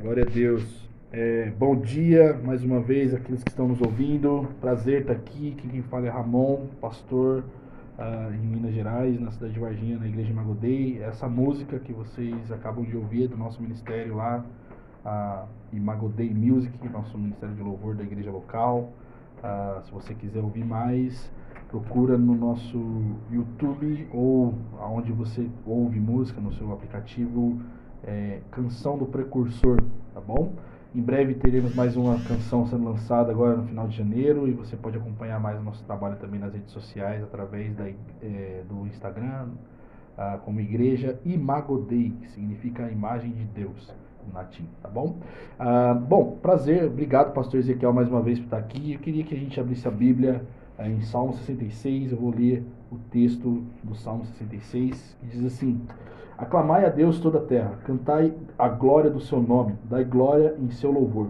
Glória a Deus. É, bom dia mais uma vez aqueles que estão nos ouvindo. Prazer estar aqui. Quem fala é Ramon, pastor uh, em Minas Gerais, na cidade de Varginha, na igreja Imagodei. Essa música que vocês acabam de ouvir é do nosso ministério lá, uh, Imagodei Music, nosso ministério de louvor da igreja local. Uh, se você quiser ouvir mais, procura no nosso YouTube ou aonde você ouve música no seu aplicativo é, Canção do Precursor, tá bom? Em breve teremos mais uma canção sendo lançada agora no final de janeiro e você pode acompanhar mais o nosso trabalho também nas redes sociais através da, é, do Instagram, ah, como Igreja Imagodei, que significa a imagem de Deus em latim, tá bom? Ah, bom, prazer, obrigado pastor Ezequiel mais uma vez por estar aqui. Eu queria que a gente abrisse a Bíblia ah, em Salmo 66, eu vou ler o texto do Salmo 66, que diz assim: Aclamai a Deus toda a terra, cantai a glória do seu nome, dai glória em seu louvor.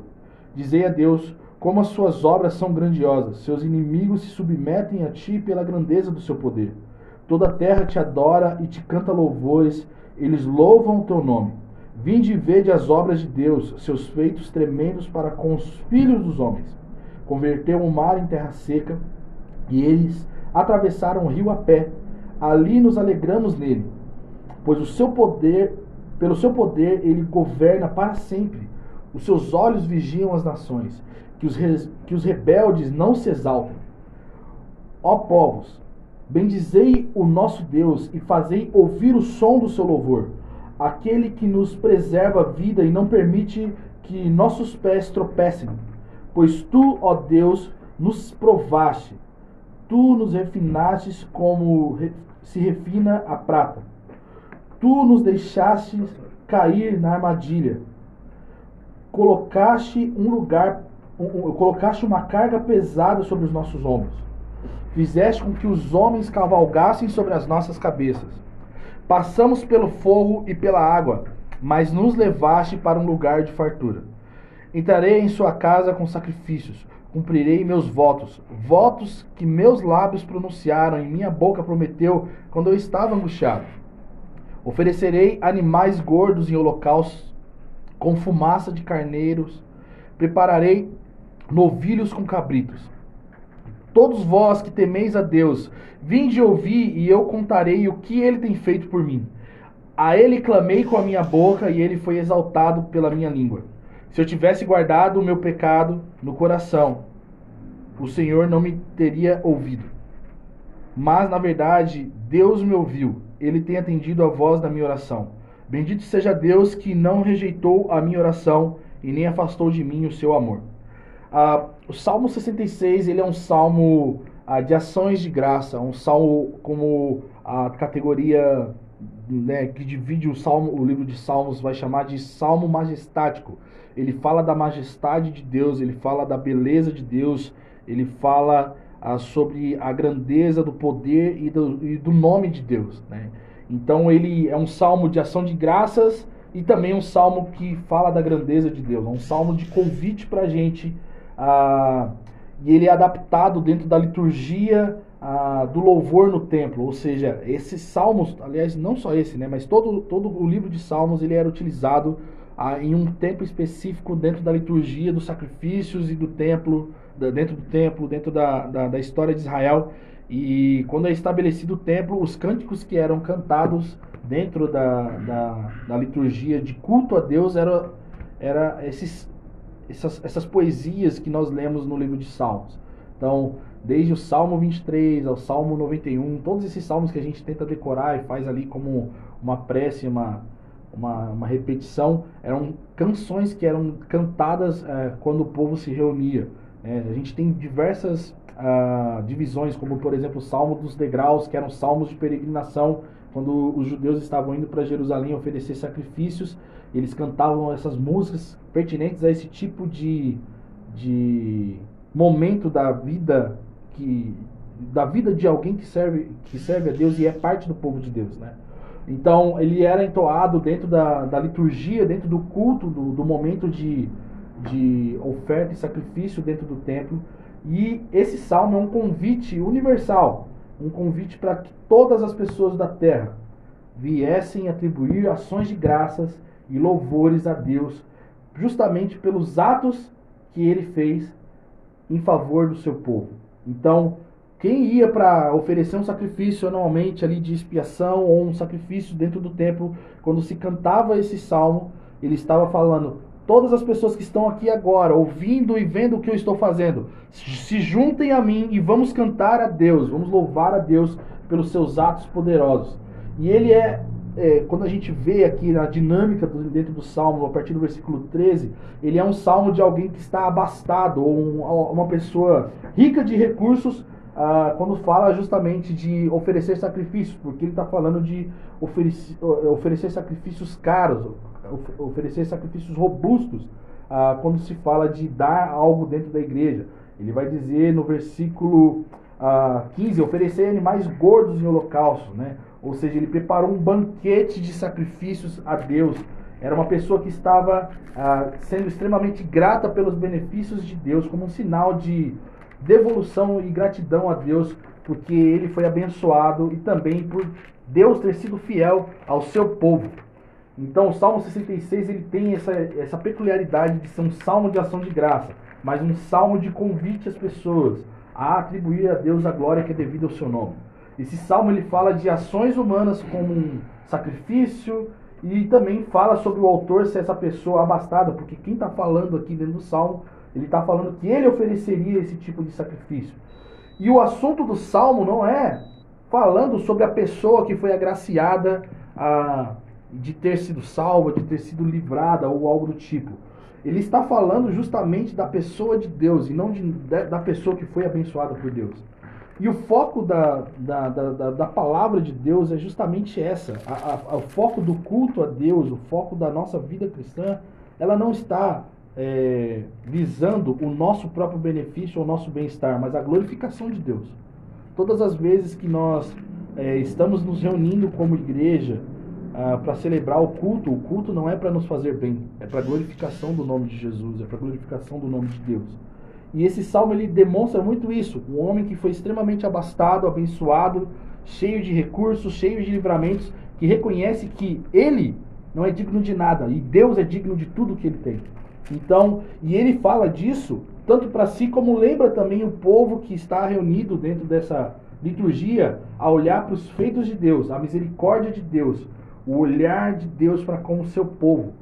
Dizei a Deus como as suas obras são grandiosas, seus inimigos se submetem a ti pela grandeza do seu poder. Toda a terra te adora e te canta louvores, eles louvam o teu nome. Vinde e vede as obras de Deus, seus feitos tremendos para com os filhos dos homens. Converteu o mar em terra seca, e eles atravessaram o rio a pé. Ali nos alegramos nele pois o seu poder, pelo seu poder, ele governa para sempre. Os seus olhos vigiam as nações, que os, que os rebeldes não se exaltem. Ó povos, bendizei o nosso Deus e fazei ouvir o som do seu louvor, aquele que nos preserva a vida e não permite que nossos pés tropecem. Pois tu, ó Deus, nos provaste, tu nos refinastes como se refina a prata Tu nos deixaste cair na armadilha. Colocaste um lugar, um, um, colocaste uma carga pesada sobre os nossos ombros. Fizeste com que os homens cavalgassem sobre as nossas cabeças. Passamos pelo fogo e pela água, mas nos levaste para um lugar de fartura. Entrarei em sua casa com sacrifícios, cumprirei meus votos, votos que meus lábios pronunciaram e minha boca prometeu quando eu estava angustiado. Oferecerei animais gordos em holocaustos, com fumaça de carneiros. Prepararei novilhos com cabritos. Todos vós que temeis a Deus, vinde ouvir e eu contarei o que ele tem feito por mim. A ele clamei com a minha boca e ele foi exaltado pela minha língua. Se eu tivesse guardado o meu pecado no coração, o Senhor não me teria ouvido. Mas, na verdade, Deus me ouviu ele tem atendido a voz da minha oração. Bendito seja Deus que não rejeitou a minha oração e nem afastou de mim o seu amor. Ah, o Salmo 66 ele é um salmo ah, de ações de graça, um salmo como a categoria né, que divide o salmo, o livro de Salmos vai chamar de salmo majestático. Ele fala da majestade de Deus, ele fala da beleza de Deus, ele fala ah, sobre a grandeza do poder e do, e do nome de Deus. Né? Então ele é um salmo de ação de graças e também um salmo que fala da grandeza de Deus, é um salmo de convite para a gente. Ah, e ele é adaptado dentro da liturgia ah, do louvor no templo, ou seja, esses salmos, aliás, não só esse, né, mas todo, todo o livro de salmos ele era utilizado em um tempo específico dentro da liturgia dos sacrifícios e do templo dentro do templo, dentro da, da, da, história de Israel. E quando é estabelecido o templo, os cânticos que eram cantados dentro da, da, da liturgia de culto a Deus eram era esses, essas, essas poesias que nós lemos no livro de Salmos. Então, desde o Salmo 23 ao Salmo 91, todos esses salmos que a gente tenta decorar e faz ali como uma prece, uma, uma, uma repetição, eram canções que eram cantadas é, quando o povo se reunia. É, a gente tem diversas uh, divisões, como por exemplo o Salmo dos Degraus, que eram salmos de peregrinação, quando os judeus estavam indo para Jerusalém oferecer sacrifícios, eles cantavam essas músicas pertinentes a esse tipo de, de momento da vida que da vida de alguém que serve que serve a Deus e é parte do povo de Deus, né? Então ele era entoado dentro da, da liturgia, dentro do culto, do, do momento de, de oferta e sacrifício dentro do templo. E esse salmo é um convite universal, um convite para que todas as pessoas da terra viessem atribuir ações de graças e louvores a Deus justamente pelos atos que ele fez em favor do seu povo. Então, quem ia para oferecer um sacrifício anualmente ali de expiação ou um sacrifício dentro do templo, quando se cantava esse salmo, ele estava falando: todas as pessoas que estão aqui agora, ouvindo e vendo o que eu estou fazendo, se juntem a mim e vamos cantar a Deus, vamos louvar a Deus pelos seus atos poderosos. E ele é é, quando a gente vê aqui na dinâmica do, dentro do salmo, a partir do versículo 13, ele é um salmo de alguém que está abastado, ou um, uma pessoa rica de recursos, ah, quando fala justamente de oferecer sacrifícios, porque ele está falando de oferecer, oferecer sacrifícios caros, oferecer sacrifícios robustos, ah, quando se fala de dar algo dentro da igreja. Ele vai dizer no versículo ah, 15: oferecer animais gordos em holocausto, né? Ou seja, ele preparou um banquete de sacrifícios a Deus. Era uma pessoa que estava ah, sendo extremamente grata pelos benefícios de Deus, como um sinal de devolução e gratidão a Deus, porque ele foi abençoado e também por Deus ter sido fiel ao seu povo. Então, o Salmo 66 ele tem essa, essa peculiaridade de ser um salmo de ação de graça, mas um salmo de convite às pessoas a atribuir a Deus a glória que é devida ao seu nome. Esse salmo ele fala de ações humanas como um sacrifício e também fala sobre o autor ser essa pessoa abastada, porque quem está falando aqui dentro do salmo, ele está falando que ele ofereceria esse tipo de sacrifício. E o assunto do salmo não é falando sobre a pessoa que foi agraciada a, de ter sido salva, de ter sido livrada ou algo do tipo. Ele está falando justamente da pessoa de Deus e não de, da pessoa que foi abençoada por Deus. E o foco da, da, da, da, palavra de Deus é justamente essa. A, a, o foco do culto a Deus, o foco da nossa vida cristã, ela não está é, visando o nosso próprio benefício o nosso bem-estar, mas a glorificação de Deus. Todas as vezes que nós é, estamos nos reunindo como igreja ah, para celebrar o culto, o culto não é para nos fazer bem, é para glorificação do nome de Jesus, é para glorificação do nome de Deus. E esse salmo ele demonstra muito isso. Um homem que foi extremamente abastado, abençoado, cheio de recursos, cheio de livramentos, que reconhece que ele não é digno de nada e Deus é digno de tudo que ele tem. Então, e ele fala disso tanto para si como lembra também o povo que está reunido dentro dessa liturgia a olhar para os feitos de Deus, a misericórdia de Deus, o olhar de Deus para com o seu povo.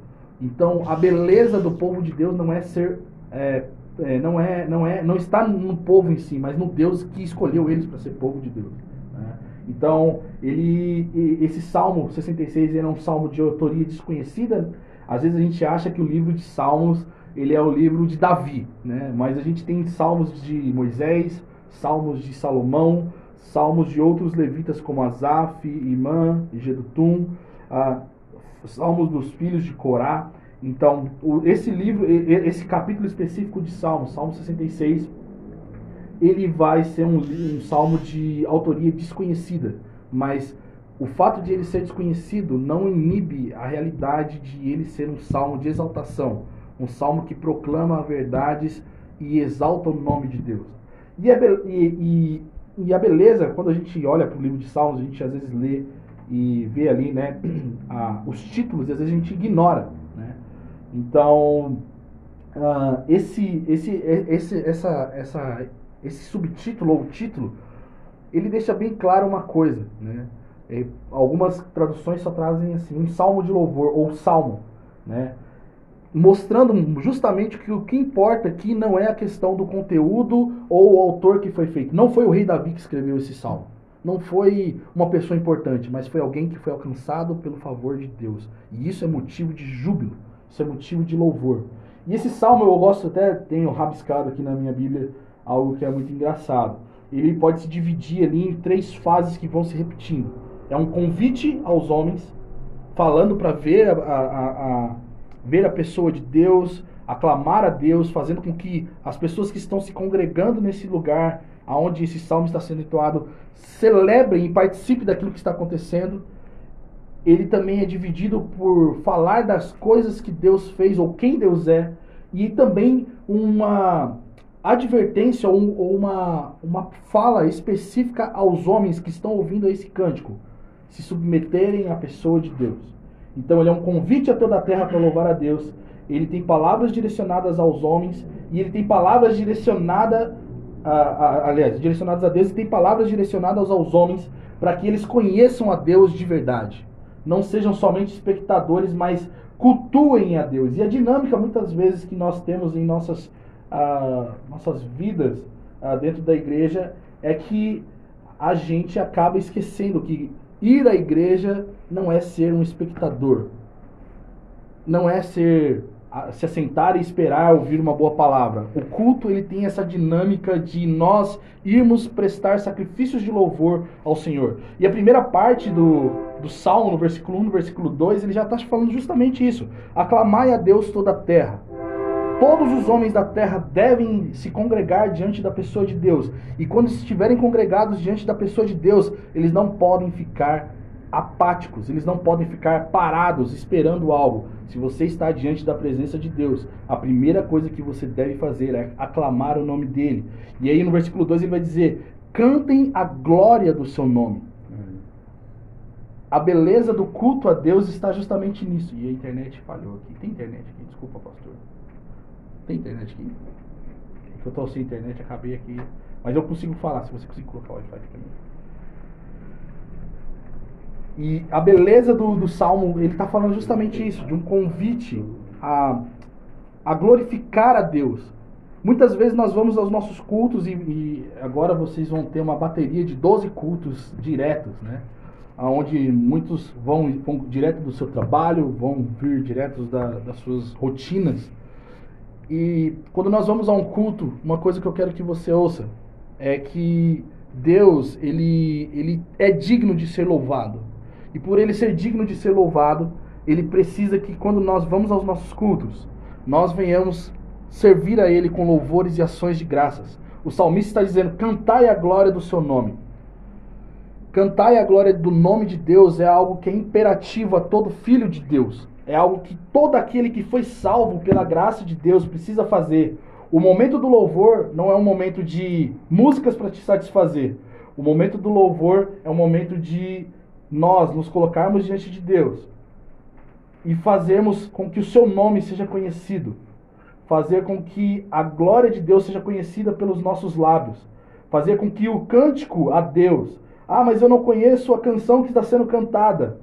Então, a beleza do povo de Deus não é ser é, é, não é, não é, não está no povo em si, mas no Deus que escolheu eles para ser povo de Deus. Né? Então, ele, esse Salmo 66 é um salmo de autoria desconhecida. Às vezes a gente acha que o livro de Salmos ele é o livro de Davi, né? Mas a gente tem salmos de Moisés, salmos de Salomão, salmos de outros levitas como Asaf, Imã, Gedutum, ah, salmos dos filhos de Corá. Então, o, esse livro, esse capítulo específico de Salmo, Salmo 66, ele vai ser um, um salmo de autoria desconhecida, mas o fato de ele ser desconhecido não inibe a realidade de ele ser um salmo de exaltação, um salmo que proclama verdades e exalta o nome de Deus. E a, e, e, e a beleza, quando a gente olha para o livro de Salmos, a gente às vezes lê e vê ali né, a, os títulos, e às vezes a gente ignora. Então, uh, esse, esse, esse, essa, essa, esse subtítulo ou título, ele deixa bem claro uma coisa, né? E algumas traduções só trazem assim, um salmo de louvor ou salmo, né? Mostrando justamente que o que importa aqui não é a questão do conteúdo ou o autor que foi feito. Não foi o rei Davi que escreveu esse salmo. Não foi uma pessoa importante, mas foi alguém que foi alcançado pelo favor de Deus. E isso é motivo de júbilo. Isso é motivo de louvor. E esse salmo eu gosto até, tenho rabiscado aqui na minha Bíblia algo que é muito engraçado. Ele pode se dividir ali em três fases que vão se repetindo. É um convite aos homens, falando para ver a, a, a, ver a pessoa de Deus, aclamar a Deus, fazendo com que as pessoas que estão se congregando nesse lugar aonde esse salmo está sendo entoado celebrem e participem daquilo que está acontecendo. Ele também é dividido por falar das coisas que Deus fez ou quem Deus é, e também uma advertência ou uma, uma fala específica aos homens que estão ouvindo esse cântico, se submeterem à pessoa de Deus. Então ele é um convite a toda a terra para louvar a Deus, ele tem palavras direcionadas aos homens e ele tem palavras direcionadas a, a, aliás, direcionadas a Deus e tem palavras direcionadas aos homens para que eles conheçam a Deus de verdade. Não sejam somente espectadores, mas cultuem a Deus. E a dinâmica muitas vezes que nós temos em nossas, ah, nossas vidas ah, dentro da igreja é que a gente acaba esquecendo que ir à igreja não é ser um espectador, não é ser se assentar e esperar ouvir uma boa palavra. O culto ele tem essa dinâmica de nós irmos prestar sacrifícios de louvor ao Senhor. E a primeira parte do, do Salmo, no versículo 1, no versículo 2, ele já está falando justamente isso. Aclamai a Deus toda a terra. Todos os homens da terra devem se congregar diante da pessoa de Deus. E quando estiverem congregados diante da pessoa de Deus, eles não podem ficar apáticos, eles não podem ficar parados esperando algo. Se você está diante da presença de Deus, a primeira coisa que você deve fazer é aclamar o nome dele. E aí no versículo 2 ele vai dizer: cantem a glória do seu nome. A beleza do culto a Deus está justamente nisso. E a internet falhou aqui. Tem internet aqui? Desculpa, pastor. Tem internet aqui? Eu estou sem internet, acabei aqui. Mas eu consigo falar, se você conseguir colocar o Wi-Fi pra mim. E a beleza do, do Salmo, ele está falando justamente isso, de um convite a, a glorificar a Deus. Muitas vezes nós vamos aos nossos cultos e, e, agora vocês vão ter uma bateria de 12 cultos diretos, né? Onde muitos vão, vão direto do seu trabalho, vão vir diretos da, das suas rotinas. E quando nós vamos a um culto, uma coisa que eu quero que você ouça é que Deus, ele, ele é digno de ser louvado. E por ele ser digno de ser louvado, ele precisa que quando nós vamos aos nossos cultos, nós venhamos servir a ele com louvores e ações de graças. O salmista está dizendo: cantai a glória do seu nome. Cantai a glória do nome de Deus é algo que é imperativo a todo filho de Deus. É algo que todo aquele que foi salvo pela graça de Deus precisa fazer. O momento do louvor não é um momento de músicas para te satisfazer. O momento do louvor é um momento de nós nos colocarmos diante de Deus e fazermos com que o seu nome seja conhecido, fazer com que a glória de Deus seja conhecida pelos nossos lábios, fazer com que o cântico a Deus, ah, mas eu não conheço a canção que está sendo cantada.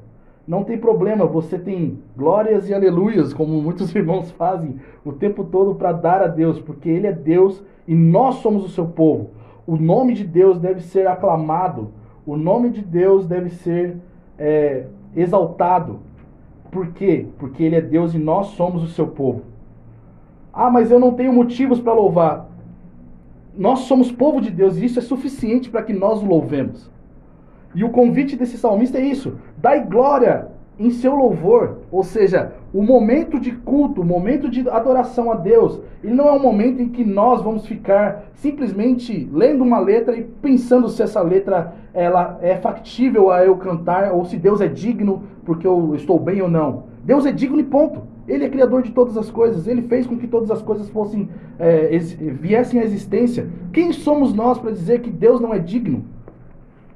Não tem problema, você tem glórias e aleluias, como muitos irmãos fazem o tempo todo para dar a Deus, porque Ele é Deus e nós somos o seu povo. O nome de Deus deve ser aclamado o nome de Deus deve ser é, exaltado. Por quê? Porque Ele é Deus e nós somos o seu povo. Ah, mas eu não tenho motivos para louvar. Nós somos povo de Deus e isso é suficiente para que nós o louvemos. E o convite desse salmista é isso: dai glória em seu louvor, ou seja, o momento de culto, o momento de adoração a Deus, ele não é um momento em que nós vamos ficar simplesmente lendo uma letra e pensando se essa letra ela é factível a eu cantar ou se Deus é digno porque eu estou bem ou não. Deus é digno e ponto. Ele é criador de todas as coisas. Ele fez com que todas as coisas fossem é, viessem à existência. Quem somos nós para dizer que Deus não é digno?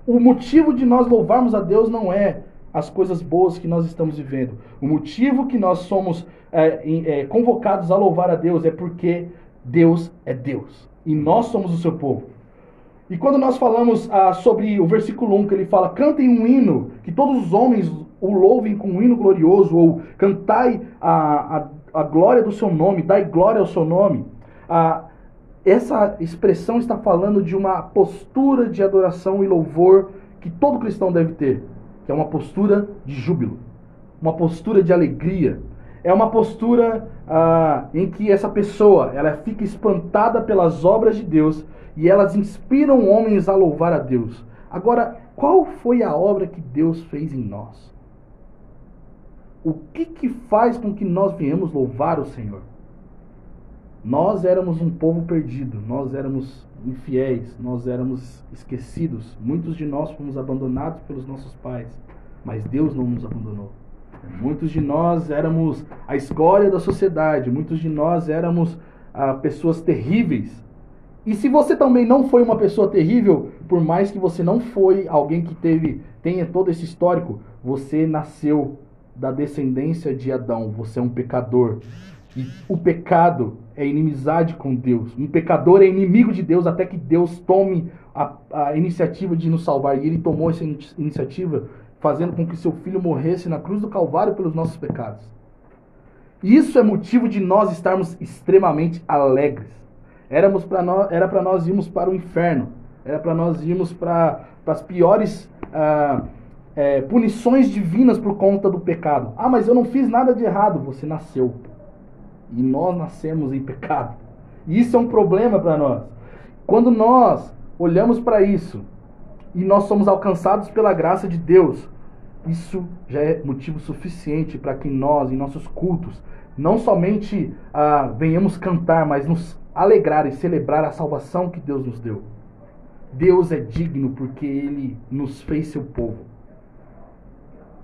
O motivo de nós louvarmos a Deus não é as coisas boas que nós estamos vivendo. O motivo que nós somos é, é, convocados a louvar a Deus é porque Deus é Deus e nós somos o seu povo. E quando nós falamos ah, sobre o versículo 1, que ele fala: cantem um hino, que todos os homens o louvem com um hino glorioso, ou cantai a, a, a glória do seu nome, dai glória ao seu nome. Ah, essa expressão está falando de uma postura de adoração e louvor que todo cristão deve ter que é uma postura de júbilo, uma postura de alegria. É uma postura ah, em que essa pessoa ela fica espantada pelas obras de Deus e elas inspiram homens a louvar a Deus. Agora, qual foi a obra que Deus fez em nós? O que, que faz com que nós venhamos louvar o Senhor? Nós éramos um povo perdido, nós éramos infiéis, nós éramos esquecidos. Muitos de nós fomos abandonados pelos nossos pais, mas Deus não nos abandonou. Muitos de nós éramos a escória da sociedade, muitos de nós éramos ah, pessoas terríveis. E se você também não foi uma pessoa terrível, por mais que você não foi alguém que teve tenha todo esse histórico, você nasceu da descendência de Adão, você é um pecador. E o pecado é inimizade com Deus. Um pecador é inimigo de Deus até que Deus tome a, a iniciativa de nos salvar. E ele tomou essa iniciativa fazendo com que seu filho morresse na cruz do Calvário pelos nossos pecados. Isso é motivo de nós estarmos extremamente alegres. Éramos para nós, era para nós irmos para o inferno, era para nós irmos para as piores ah, é, punições divinas por conta do pecado. Ah, mas eu não fiz nada de errado. Você nasceu. E nós nascemos em pecado. E isso é um problema para nós. Quando nós olhamos para isso e nós somos alcançados pela graça de Deus, isso já é motivo suficiente para que nós, em nossos cultos, não somente ah, venhamos cantar, mas nos alegrar e celebrar a salvação que Deus nos deu. Deus é digno porque Ele nos fez seu povo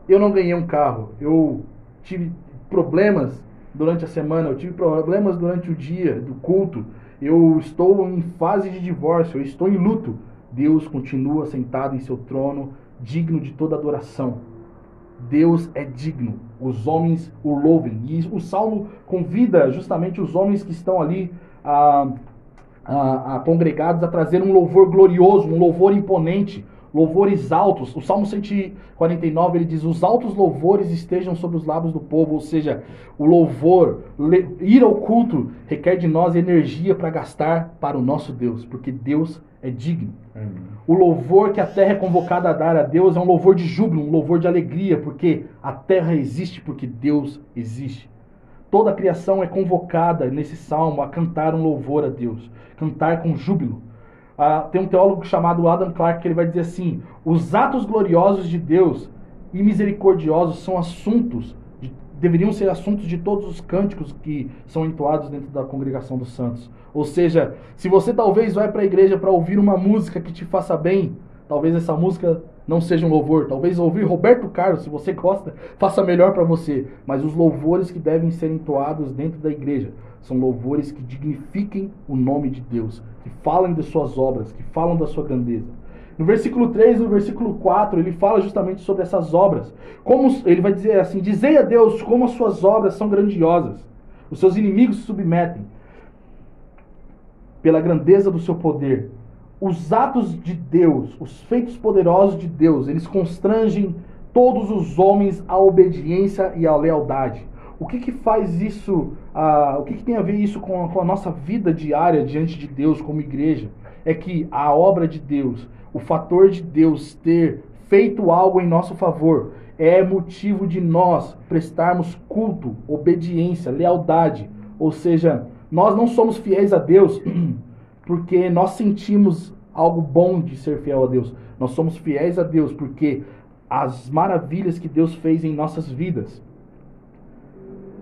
eu não ganhei um carro, eu tive problemas durante a semana, eu tive problemas durante o dia do culto, eu estou em fase de divórcio, eu estou em luto. Deus continua sentado em seu trono, digno de toda adoração. Deus é digno, os homens o louvem. E o salmo convida justamente os homens que estão ali a, a, a congregados a trazer um louvor glorioso, um louvor imponente, louvores altos. O Salmo 149 ele diz: Os altos louvores estejam sobre os lábios do povo, ou seja, o louvor, ir ao culto, requer de nós energia para gastar para o nosso Deus, porque Deus é digno. Amém. O louvor que a terra é convocada a dar a Deus é um louvor de júbilo, um louvor de alegria, porque a terra existe porque Deus existe. Toda a criação é convocada nesse salmo a cantar um louvor a Deus, cantar com júbilo. Ah, tem um teólogo chamado Adam Clarke que ele vai dizer assim: os atos gloriosos de Deus e misericordiosos são assuntos, de, deveriam ser assuntos de todos os cânticos que são entoados dentro da congregação dos santos. Ou seja, se você talvez vai para a igreja para ouvir uma música que te faça bem, talvez essa música não seja um louvor. Talvez ouvir Roberto Carlos, se você gosta, faça melhor para você. Mas os louvores que devem ser entoados dentro da igreja são louvores que dignifiquem o nome de Deus, que falem de suas obras, que falam da sua grandeza. No versículo 3 e no versículo 4, ele fala justamente sobre essas obras. Como ele vai dizer assim: Dizei a Deus como as suas obras são grandiosas. Os seus inimigos se submetem pela grandeza do seu poder. Os atos de Deus, os feitos poderosos de Deus, eles constrangem todos os homens à obediência e à lealdade. O que, que faz isso, o que, que tem a ver isso com, com a nossa vida diária diante de Deus como igreja? É que a obra de Deus, o fator de Deus ter feito algo em nosso favor, é motivo de nós prestarmos culto, obediência, lealdade. Ou seja, nós não somos fiéis a Deus porque nós sentimos algo bom de ser fiel a Deus. Nós somos fiéis a Deus porque as maravilhas que Deus fez em nossas vidas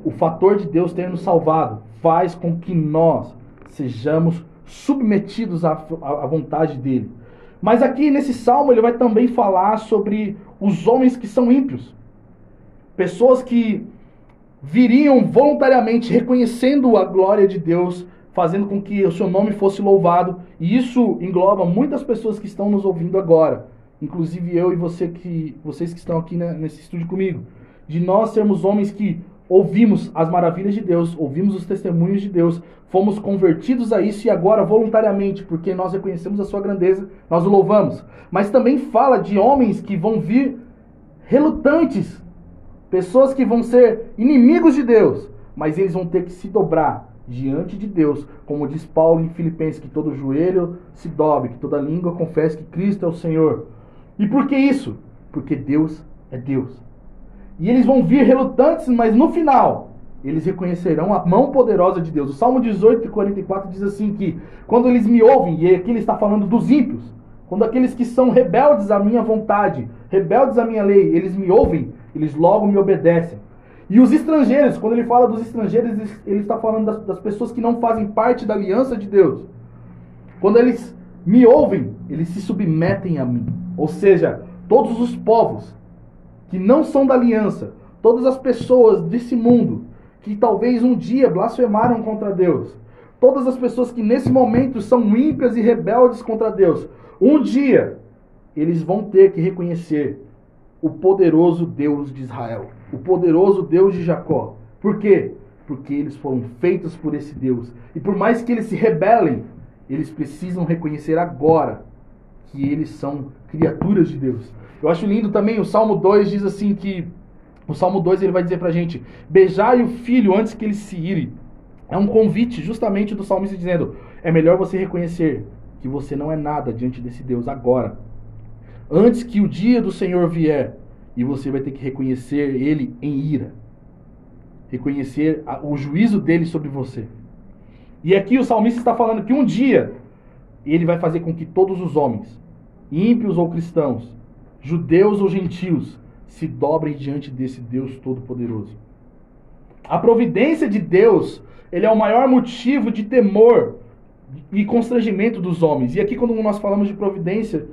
o fator de Deus ter nos salvado faz com que nós sejamos submetidos à, à vontade dele. Mas aqui nesse salmo ele vai também falar sobre os homens que são ímpios. Pessoas que viriam voluntariamente reconhecendo a glória de Deus, fazendo com que o seu nome fosse louvado. E isso engloba muitas pessoas que estão nos ouvindo agora, inclusive eu e você que vocês que estão aqui né, nesse estúdio comigo, de nós sermos homens que ouvimos as maravilhas de Deus, ouvimos os testemunhos de Deus, fomos convertidos a isso e agora voluntariamente, porque nós reconhecemos a sua grandeza, nós o louvamos. Mas também fala de homens que vão vir relutantes, pessoas que vão ser inimigos de Deus, mas eles vão ter que se dobrar diante de Deus, como diz Paulo em Filipenses, que todo joelho se dobre, que toda língua confesse que Cristo é o Senhor. E por que isso? Porque Deus é Deus. E eles vão vir relutantes, mas no final eles reconhecerão a mão poderosa de Deus. O Salmo 18 e 44 diz assim que quando eles me ouvem, e aqui ele está falando dos ímpios, quando aqueles que são rebeldes à minha vontade, rebeldes à minha lei, eles me ouvem, eles logo me obedecem. E os estrangeiros, quando ele fala dos estrangeiros, ele está falando das, das pessoas que não fazem parte da aliança de Deus. Quando eles me ouvem, eles se submetem a mim. Ou seja, todos os povos que não são da aliança, todas as pessoas desse mundo que talvez um dia blasfemaram contra Deus, todas as pessoas que nesse momento são ímpias e rebeldes contra Deus, um dia eles vão ter que reconhecer o poderoso Deus de Israel, o poderoso Deus de Jacó. Por quê? porque eles foram feitos por esse Deus. E por mais que eles se rebelem, eles precisam reconhecer agora que eles são criaturas de Deus. Eu acho lindo também o Salmo 2 diz assim que o Salmo 2 ele vai dizer pra gente: "Beijai o filho antes que ele se ire". É um convite justamente do salmista dizendo: "É melhor você reconhecer que você não é nada diante desse Deus agora, antes que o dia do Senhor vier, e você vai ter que reconhecer ele em ira. Reconhecer o juízo dele sobre você. E aqui o salmista está falando que um dia ele vai fazer com que todos os homens, ímpios ou cristãos, judeus ou gentios, se dobrem diante desse Deus todo-poderoso. A providência de Deus, ele é o maior motivo de temor e constrangimento dos homens. E aqui, quando nós falamos de providência,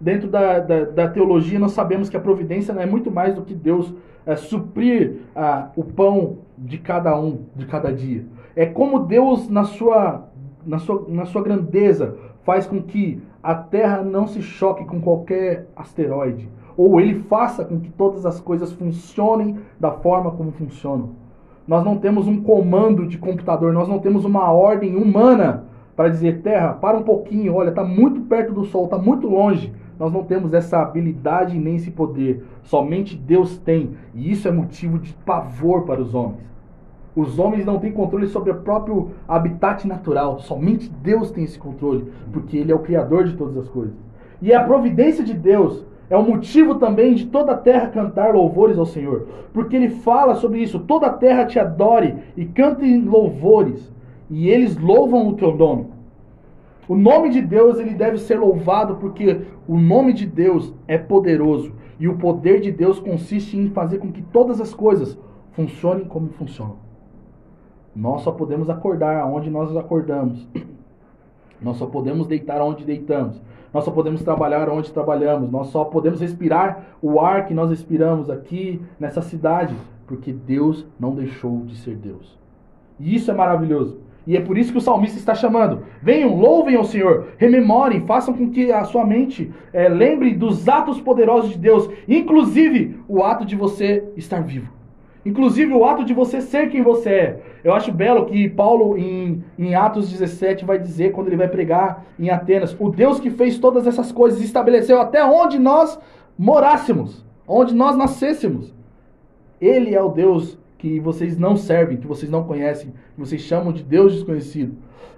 dentro da, da, da teologia, nós sabemos que a providência é muito mais do que Deus é, suprir ah, o pão de cada um, de cada dia. É como Deus, na sua, na sua, na sua grandeza, faz com que a Terra não se choque com qualquer asteroide. Ou ele faça com que todas as coisas funcionem da forma como funcionam. Nós não temos um comando de computador, nós não temos uma ordem humana para dizer: Terra, para um pouquinho, olha, está muito perto do Sol, está muito longe. Nós não temos essa habilidade nem esse poder. Somente Deus tem. E isso é motivo de pavor para os homens. Os homens não têm controle sobre o próprio habitat natural. Somente Deus tem esse controle, porque Ele é o Criador de todas as coisas. E a providência de Deus é o motivo também de toda a terra cantar louvores ao Senhor, porque Ele fala sobre isso: toda a terra te adore e cante louvores, e eles louvam o teu nome. O nome de Deus ele deve ser louvado porque o nome de Deus é poderoso e o poder de Deus consiste em fazer com que todas as coisas funcionem como funcionam. Nós só podemos acordar onde nós acordamos. Nós só podemos deitar onde deitamos. Nós só podemos trabalhar onde trabalhamos. Nós só podemos respirar o ar que nós respiramos aqui nessa cidade, porque Deus não deixou de ser Deus. E isso é maravilhoso. E é por isso que o salmista está chamando. Venham, louvem ao Senhor, rememorem, façam com que a sua mente é, lembre dos atos poderosos de Deus, inclusive o ato de você estar vivo. Inclusive o ato de você ser quem você é. Eu acho belo que Paulo, em, em Atos 17, vai dizer, quando ele vai pregar em Atenas: O Deus que fez todas essas coisas estabeleceu até onde nós morássemos, onde nós nascêssemos. Ele é o Deus que vocês não servem, que vocês não conhecem, que vocês chamam de Deus desconhecido.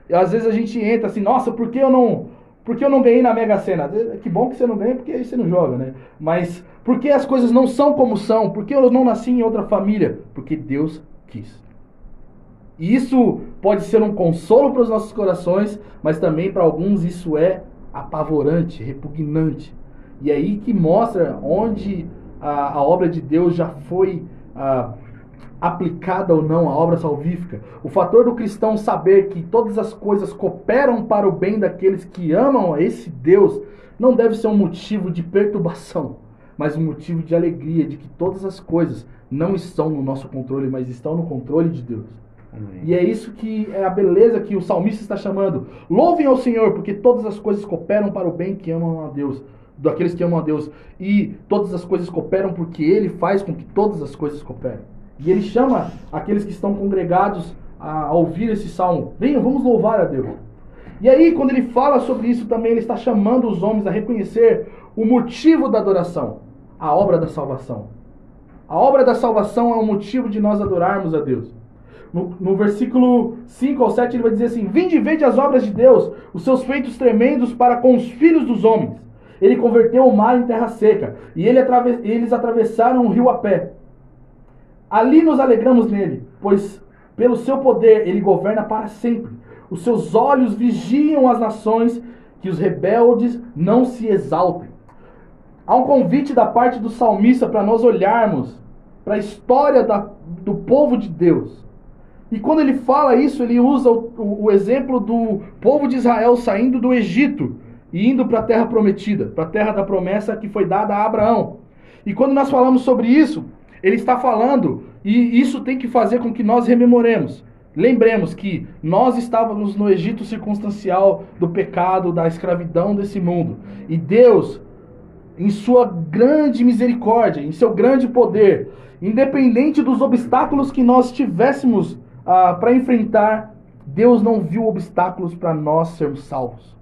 E às vezes a gente entra assim, nossa, por que eu não, por que eu não ganhei na Mega Sena? Que bom que você não ganha, porque aí você não joga, né? Mas por que as coisas não são como são? Por que eu não nasci em outra família? Porque Deus quis. E isso pode ser um consolo para os nossos corações, mas também para alguns isso é apavorante, repugnante. E é aí que mostra onde a, a obra de Deus já foi ah, aplicada ou não a obra salvífica, o fator do cristão saber que todas as coisas cooperam para o bem daqueles que amam a esse Deus, não deve ser um motivo de perturbação, mas um motivo de alegria, de que todas as coisas não estão no nosso controle, mas estão no controle de Deus. Amém. E é isso que é a beleza que o salmista está chamando. Louvem ao Senhor, porque todas as coisas cooperam para o bem que amam a Deus, daqueles que amam a Deus. E todas as coisas cooperam porque Ele faz com que todas as coisas cooperem. E ele chama aqueles que estão congregados a ouvir esse salmo. Venham, vamos louvar a Deus. E aí, quando ele fala sobre isso também, ele está chamando os homens a reconhecer o motivo da adoração, a obra da salvação. A obra da salvação é o motivo de nós adorarmos a Deus. No, no, versículo 5 ao 7, ele vai dizer assim: Vinde e vede as obras de Deus, os seus feitos tremendos para com os filhos dos homens. Ele converteu o mar em terra seca, e ele eles atravessaram o rio a pé. Ali nos alegramos nele, pois pelo seu poder ele governa para sempre. Os seus olhos vigiam as nações, que os rebeldes não se exaltem. Há um convite da parte do salmista para nós olharmos para a história da, do povo de Deus. E quando ele fala isso, ele usa o, o, o exemplo do povo de Israel saindo do Egito e indo para a terra prometida, para a terra da promessa que foi dada a Abraão. E quando nós falamos sobre isso, ele está falando, e isso tem que fazer com que nós rememoremos. Lembremos que nós estávamos no Egito circunstancial do pecado, da escravidão desse mundo. E Deus, em sua grande misericórdia, em seu grande poder, independente dos obstáculos que nós tivéssemos ah, para enfrentar, Deus não viu obstáculos para nós sermos salvos.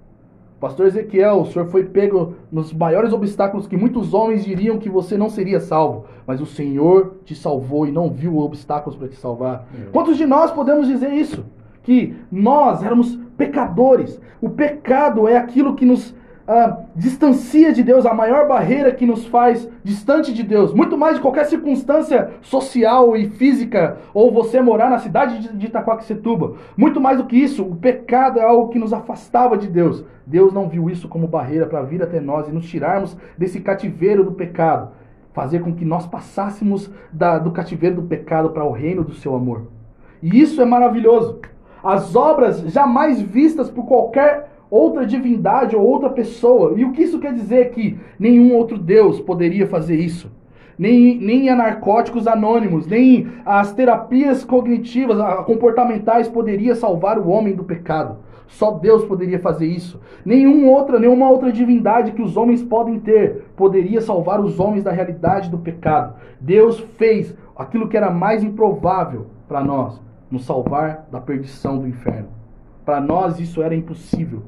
Pastor Ezequiel, o senhor foi pego nos maiores obstáculos que muitos homens diriam que você não seria salvo, mas o Senhor te salvou e não viu obstáculos para te salvar. É. Quantos de nós podemos dizer isso? Que nós éramos pecadores. O pecado é aquilo que nos ah, distancia de Deus, a maior barreira que nos faz distante de Deus, muito mais de qualquer circunstância social e física, ou você morar na cidade de Itaquaquecetuba. Muito mais do que isso, o pecado é algo que nos afastava de Deus. Deus não viu isso como barreira para vir até nós e nos tirarmos desse cativeiro do pecado, fazer com que nós passássemos da, do cativeiro do pecado para o reino do seu amor. E isso é maravilhoso. As obras jamais vistas por qualquer outra divindade ou outra pessoa. E o que isso quer dizer é que nenhum outro Deus poderia fazer isso. Nem, nem a narcóticos anônimos, nem as terapias cognitivas, comportamentais poderia salvar o homem do pecado. Só Deus poderia fazer isso. Nenhuma outra, nenhuma outra divindade que os homens podem ter poderia salvar os homens da realidade do pecado. Deus fez aquilo que era mais improvável para nós, nos salvar da perdição do inferno. Para nós isso era impossível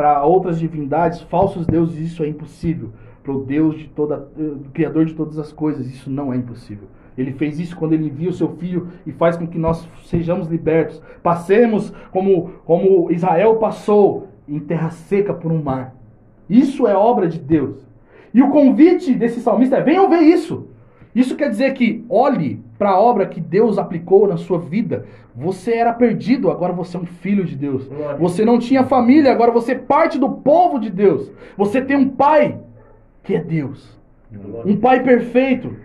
para outras divindades, falsos deuses, isso é impossível. Para o Deus de toda, o Criador de todas as coisas, isso não é impossível. Ele fez isso quando ele envia o seu filho e faz com que nós sejamos libertos. Passemos como, como Israel passou em terra seca por um mar. Isso é obra de Deus. E o convite desse salmista é: venham ver isso. Isso quer dizer que olhe para a obra que Deus aplicou na sua vida. Você era perdido, agora você é um filho de Deus. Você não tinha família, agora você é parte do povo de Deus. Você tem um pai que é Deus. Um pai perfeito.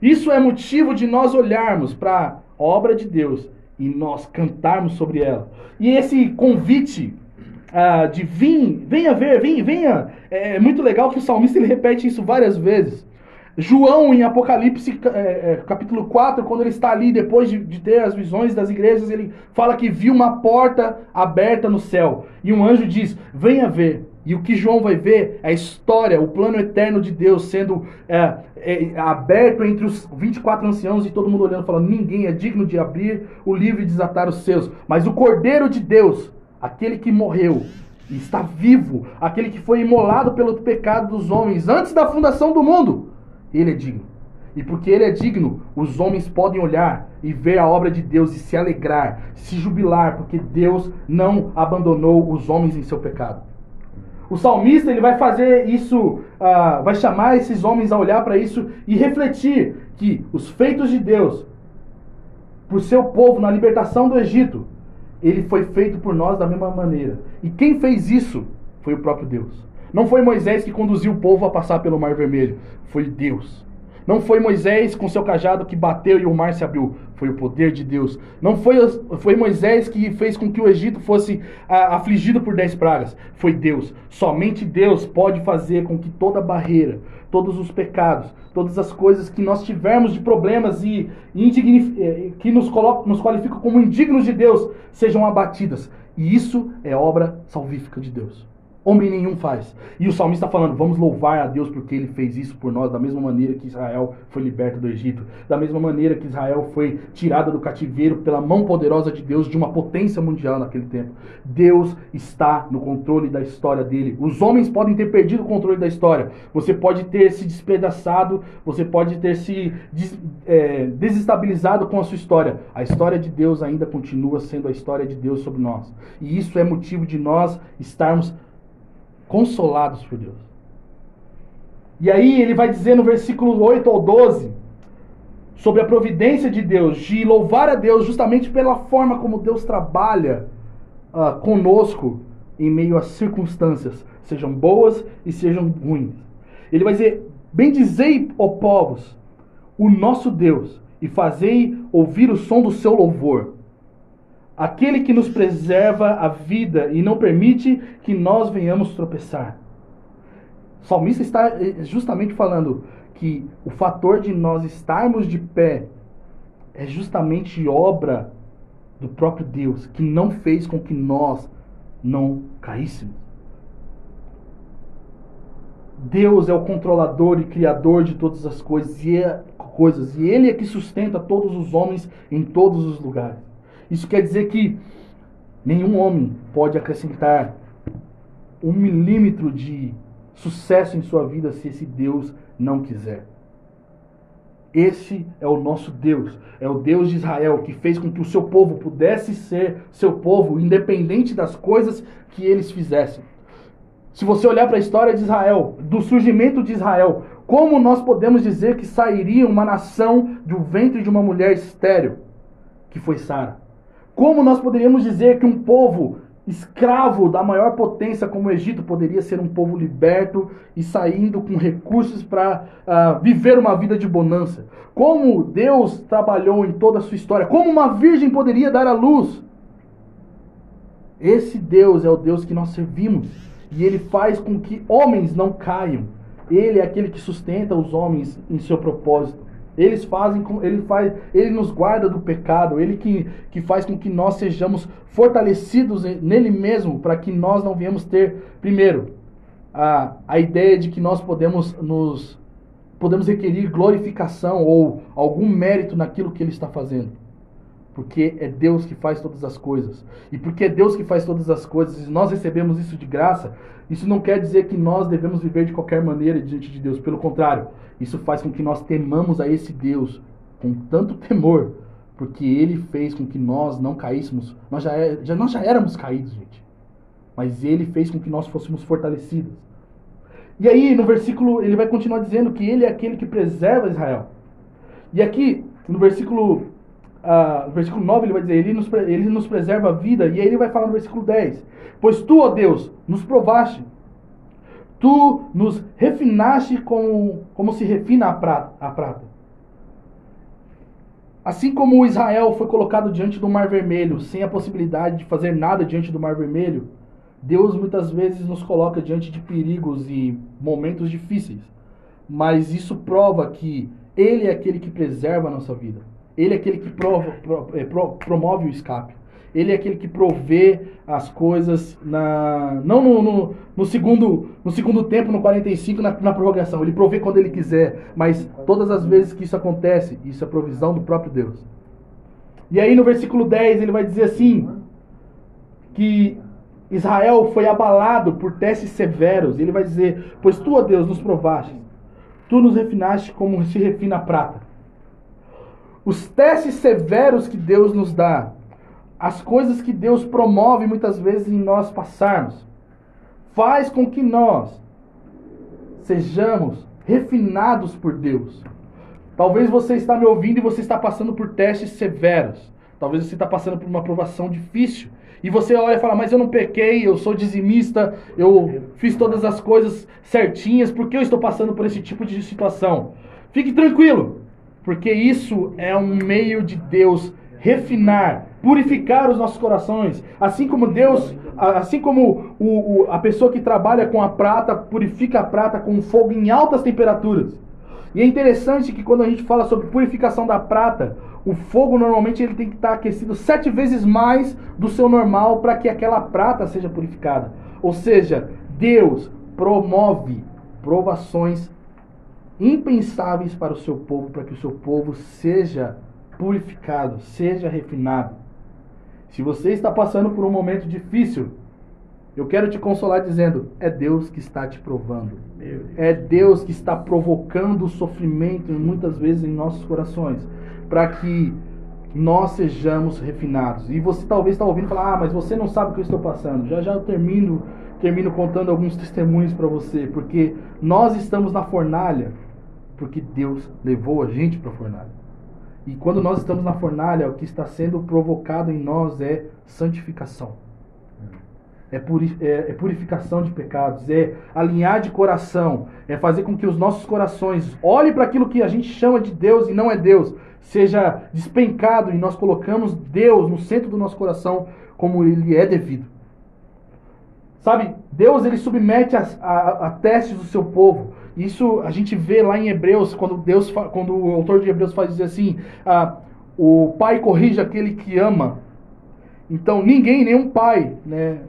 Isso é motivo de nós olharmos para a obra de Deus e nós cantarmos sobre ela. E esse convite uh, de vir, venha ver, venha, venha. É muito legal que o salmista ele repete isso várias vezes. João, em Apocalipse é, é, capítulo 4, quando ele está ali, depois de, de, ter as visões das igrejas, ele fala que viu uma porta aberta no céu. E um anjo diz: Venha ver. E o que João vai ver é a história, o plano eterno de Deus sendo é, é, aberto entre os 24 anciãos e todo mundo olhando, falando: Ninguém é digno de abrir o livro e desatar os seus. Mas o Cordeiro de Deus, aquele que morreu, está vivo, aquele que foi imolado pelo pecado dos homens antes da fundação do mundo ele é digno. E porque ele é digno, os homens podem olhar e ver a obra de Deus e se alegrar, se jubilar, porque Deus não abandonou os homens em seu pecado. O salmista ele vai fazer isso, uh, vai chamar esses homens a olhar para isso e refletir que os feitos de Deus por seu povo na libertação do Egito, ele foi feito por nós da mesma maneira. E quem fez isso foi o próprio Deus. Não foi Moisés que conduziu o povo a passar pelo Mar Vermelho, foi Deus. Não foi Moisés com seu cajado que bateu e o mar se abriu, foi o poder de Deus. Não foi, foi Moisés que fez com que o Egito fosse a, afligido por dez pragas, foi Deus. Somente Deus pode fazer com que toda barreira, todos os pecados, todas as coisas que nós tivermos de problemas e, e eh, que nos, coloca, nos qualificam como indignos de Deus sejam abatidas. E isso é obra salvífica de Deus. Homem nenhum faz. E o salmista falando: vamos louvar a Deus porque ele fez isso por nós, da mesma maneira que Israel foi liberto do Egito, da mesma maneira que Israel foi tirada do cativeiro pela mão poderosa de Deus, de uma potência mundial naquele tempo. Deus está no controle da história dele. Os homens podem ter perdido o controle da história. Você pode ter se despedaçado, você pode ter se des, é, desestabilizado com a sua história. A história de Deus ainda continua sendo a história de Deus sobre nós. E isso é motivo de nós estarmos consolados por Deus. E aí ele vai dizer no versículo 8 ao 12 sobre a providência de Deus, de louvar a Deus justamente pela forma como Deus trabalha uh, conosco em meio às circunstâncias, sejam boas e sejam ruins. Ele vai dizer: Bendizei, ó povos, o nosso Deus, e fazei ouvir o som do seu louvor aquele que nos preserva a vida e não permite que nós venhamos tropeçar. O salmista está eh, justamente falando que o fator de nós estarmos de pé é justamente obra do próprio Deus, que não fez com que nós não caíssemos. Deus é o controlador e criador de todas as coisas e, é, coisas, e Ele é que sustenta todos os homens em todos os lugares. Isso quer dizer que nenhum homem pode acrescentar um milímetro de sucesso em sua vida se esse Deus não quiser. Esse é o nosso Deus, é o Deus de Israel que fez com que o seu povo pudesse ser seu povo, independente das coisas que eles fizessem. Se você olhar para a história de Israel, do surgimento de Israel, como nós podemos dizer que sairia uma nação do ventre de uma mulher estéril, que foi Sara? Como nós poderíamos dizer que um povo escravo da maior potência como o Egito poderia ser um povo liberto e saindo com recursos para uh, ah, viver uma vida de bonança. Como Deus trabalhou em toda a sua história, como uma virgem poderia dar à luz. Esse Deus é o Deus que nós servimos e ele faz com que homens não caiam. Ele é aquele que sustenta os homens em seu propósito. Eles fazem, ele faz, ele nos guarda do pecado, ele que, que faz com que nós sejamos fortalecidos nele mesmo, para que nós não venhamos ter, primeiro, a, a ideia de que nós podemos nos podemos requerir glorificação ou algum mérito naquilo que ele está fazendo. Porque é Deus que faz todas as coisas. E porque é Deus que faz todas as coisas, e nós recebemos isso de graça, isso não quer dizer que nós devemos viver de qualquer maneira diante de Deus. Pelo contrário, isso faz com que nós temamos a esse Deus com tanto temor, porque ele fez com que nós não caíssemos. Nós já, é, já, nós já éramos caídos, gente. Mas ele fez com que nós fôssemos fortalecidos. E aí, no versículo, ele vai continuar dizendo que ele é aquele que preserva Israel. E aqui, no versículo no versículo 9 ele vai dizer, ele nos, ele nos preserva a vida, e aí ele vai falar no versículo 10, pois tu, ó Deus, nos provaste, tu nos refinaste como, como se refina a prata, a prata. Assim como Israel foi colocado diante do Mar Vermelho, sem a possibilidade de fazer nada diante do Mar Vermelho, Deus muitas vezes nos coloca diante de perigos e momentos difíceis. Mas isso prova que Ele é aquele que preserva a nossa vida. Ele é aquele que prova, pro, é, pro, promove o escape. Ele é aquele que provê as coisas na não no, no, no, segundo no segundo tempo, no 45, na, na prorrogação. Ele provê quando ele quiser, mas todas as vezes que isso acontece, isso é provisão do próprio Deus. E aí no versículo 10 ele vai dizer assim: que Israel foi abalado por testes severos. Ele vai dizer: Pois tu, ó Deus, nos provaste, tu nos refinaste como se refina a prata os testes severos que Deus nos dá, as coisas que Deus promove muitas vezes em nós passarmos, faz com que nós sejamos refinados por Deus. Talvez você está me ouvindo e você está passando por testes severos. Talvez você está passando por uma aprovação difícil. E você olha e fala, mas eu não pequei, eu sou dizimista, eu fiz todas as coisas certinhas, por que eu estou passando por esse tipo de situação? Fique tranquilo, porque isso é um meio de Deus refinar, purificar os nossos corações, assim como Deus, assim como o, o, a pessoa que trabalha com a prata purifica a prata com fogo em altas temperaturas. E é interessante que quando a gente fala sobre purificação da prata, o fogo normalmente ele tem que estar aquecido sete vezes mais do seu normal para que aquela prata seja purificada. Ou seja, Deus promove provações impensáveis para o seu povo, para que o seu povo seja purificado, seja refinado. Se você está passando por um momento difícil, eu quero te consolar dizendo: é Deus que está te provando. É Deus que está provocando o sofrimento muitas vezes em nossos corações, para que nós sejamos refinados. E você talvez está ouvindo falar: "Ah, mas você não sabe o que eu estou passando". Já já eu termino termino contando alguns testemunhos para você, porque nós estamos na fornalha porque Deus levou a gente para a fornalha. E quando nós estamos na fornalha, o que está sendo provocado em nós é santificação. É, é, é purificação de pecados, é alinhar de coração, é fazer com que os nossos corações olhem para aquilo que a gente chama de Deus e não é Deus, seja despencado e nós colocamos Deus no centro do nosso coração como ele é devido. Sabe, Deus ele submete a, a, a testes do seu povo. Isso a gente vê lá em Hebreus, quando Deus, quando o autor de Hebreus faz dizer assim, ah, o pai corrige aquele que ama Então ninguém, nenhum pai, né?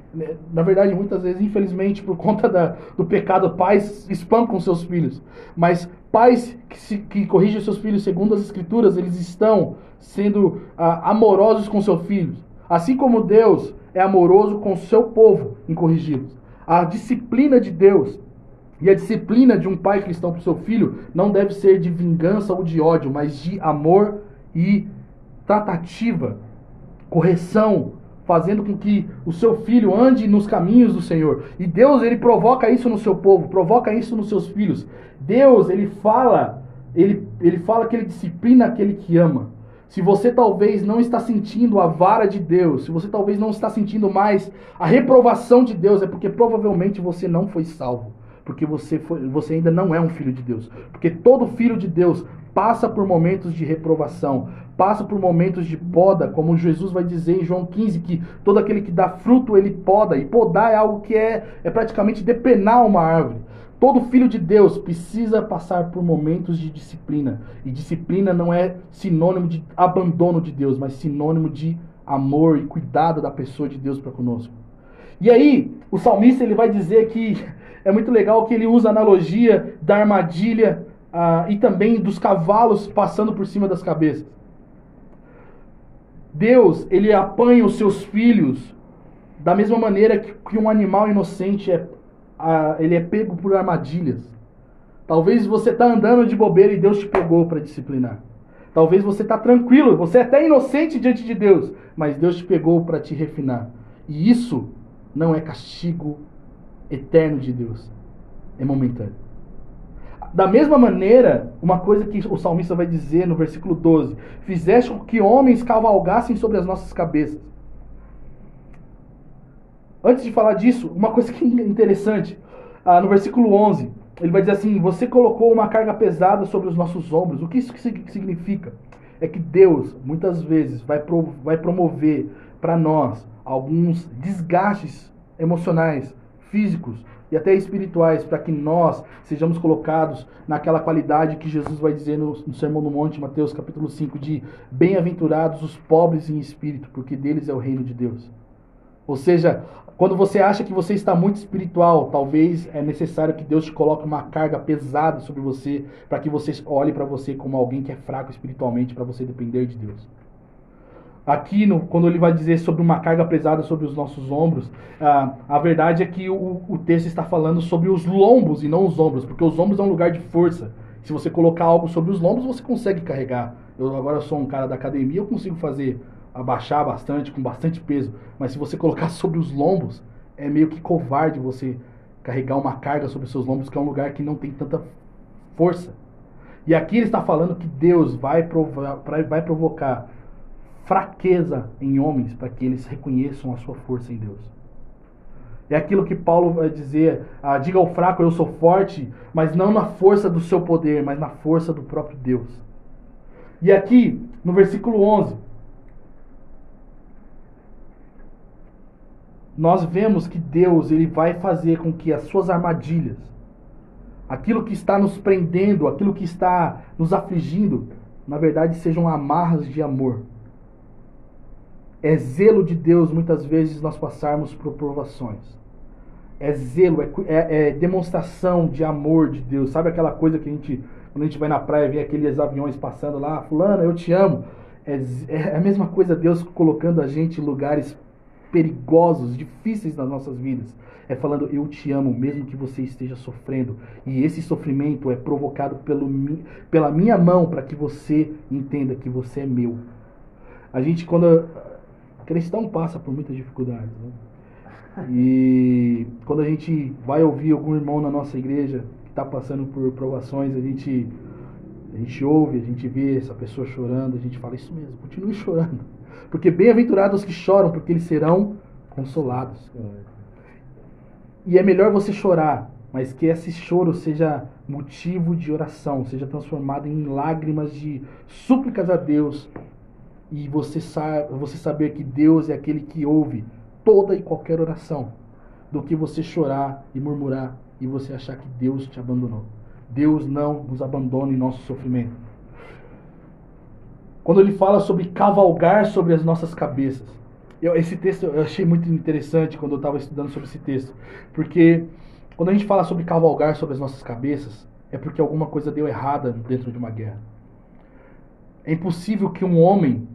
Na verdade, muitas vezes, infelizmente, por conta da, do pecado, pais espancam seus filhos. Mas pais que, se, que corrigem seus filhos segundo as escrituras, eles estão sendo ah, amorosos com seus filhos. Assim como Deus é amoroso com seu povo em corrigi-los. A disciplina de Deus e a disciplina de um pai cristão para o seu filho não deve ser de vingança ou de ódio, mas de amor e tratativa, correção, fazendo com que o seu filho ande nos caminhos do Senhor. E Deus, ele provoca isso no seu povo, provoca isso nos seus filhos. Deus, ele fala, ele, ele fala que ele disciplina aquele que ama. Se você talvez não está sentindo a vara de Deus, se você talvez não está sentindo mais a reprovação de Deus, é porque provavelmente você não foi salvo. Porque você, foi, você ainda não é um filho de Deus. Porque todo filho de Deus passa por momentos de reprovação, passa por momentos de poda, como Jesus vai dizer em João 15, que todo aquele que dá fruto ele poda, e podar é algo que é, é praticamente depenar uma árvore. Todo filho de Deus precisa passar por momentos de disciplina. E disciplina não é sinônimo de abandono de Deus, mas sinônimo de amor e cuidado da pessoa de Deus para conosco. E aí, o salmista ele vai dizer que é muito legal que ele usa a analogia da armadilha ah, e também dos cavalos passando por cima das cabeças. Deus, ele apanha os seus filhos da mesma maneira que, que um animal inocente é, ah, ele é pego por armadilhas. Talvez você está andando de bobeira e Deus te pegou para disciplinar. Talvez você está tranquilo, você é até inocente diante de Deus, mas Deus te pegou para te refinar. E isso não é castigo eterno de Deus, é momentâneo. Da mesma maneira, uma coisa que o salmista vai dizer no versículo 12: Fizeste com que homens cavalgassem sobre as nossas cabeças. Antes de falar disso, uma coisa que é interessante, ah, no versículo 11, ele vai dizer assim: Você colocou uma carga pesada sobre os nossos ombros. O que isso significa? É que Deus, muitas vezes, vai, vai promover para nós alguns desgastes emocionais, físicos, e até espirituais, para que nós sejamos colocados naquela qualidade que Jesus vai dizer no, no Sermão do Monte, Mateus capítulo 5, de bem-aventurados os pobres em espírito, porque deles é o reino de Deus. Ou seja, quando você acha que você está muito espiritual, talvez é necessário que Deus te coloque uma carga pesada sobre você, para que você olhe para você como alguém que é fraco espiritualmente, para você depender de Deus. Aqui, quando ele vai dizer sobre uma carga pesada sobre os nossos ombros, ah, a verdade é que o, o texto está falando sobre os lombos e não os ombros, porque os ombros é um lugar de força. Se você colocar algo sobre os lombos, você consegue carregar. Eu agora sou um cara da academia, eu consigo fazer abaixar bastante, com bastante peso. Mas se você colocar sobre os lombos, é meio que covarde você carregar uma carga sobre os seus lombos, que é um lugar que não tem tanta força. E aqui ele está falando que Deus vai, provar, vai provocar fraqueza em homens para que eles reconheçam a sua força em Deus. É aquilo que Paulo vai dizer: ah, diga ao fraco, eu sou forte, mas não na força do seu poder, mas na força do próprio Deus. E aqui, no versículo 11, nós vemos que Deus ele vai fazer com que as suas armadilhas, aquilo que está nos prendendo, aquilo que está nos afligindo, na verdade sejam amarras de amor é zelo de Deus muitas vezes nós passarmos por provações. É zelo, é, é, é, demonstração de amor de Deus. Sabe aquela coisa que a gente, quando a gente vai na praia, vê aqueles aviões passando lá, fulano, eu te amo. É, é a mesma coisa Deus colocando a gente em lugares perigosos, difíceis nas nossas vidas. É falando, eu te amo, mesmo que você esteja sofrendo. E esse sofrimento é provocado pelo, pela minha mão para que você entenda que você é meu. A gente, quando cristão passa por muitas dificuldades. Né? E quando a gente vai ouvir algum irmão na nossa igreja que está passando por provações, a gente, a gente ouve, a gente vê essa pessoa chorando, a gente fala isso mesmo, continue chorando. Porque bem-aventurados os que choram, porque eles serão consolados. E é melhor você chorar, mas que esse choro seja motivo de oração, seja transformado em lágrimas de súplicas a Deus e você, sa você saber que Deus é aquele que ouve toda e qualquer oração, do que você chorar e murmurar e você achar que Deus te abandonou. Deus não nos abandona em nosso sofrimento. Quando ele fala sobre cavalgar sobre as nossas cabeças, eu, esse texto eu achei muito interessante quando eu estava estudando sobre esse texto, porque quando a gente fala sobre cavalgar sobre as nossas cabeças, é porque alguma coisa deu errada dentro de uma guerra. É impossível que um homem,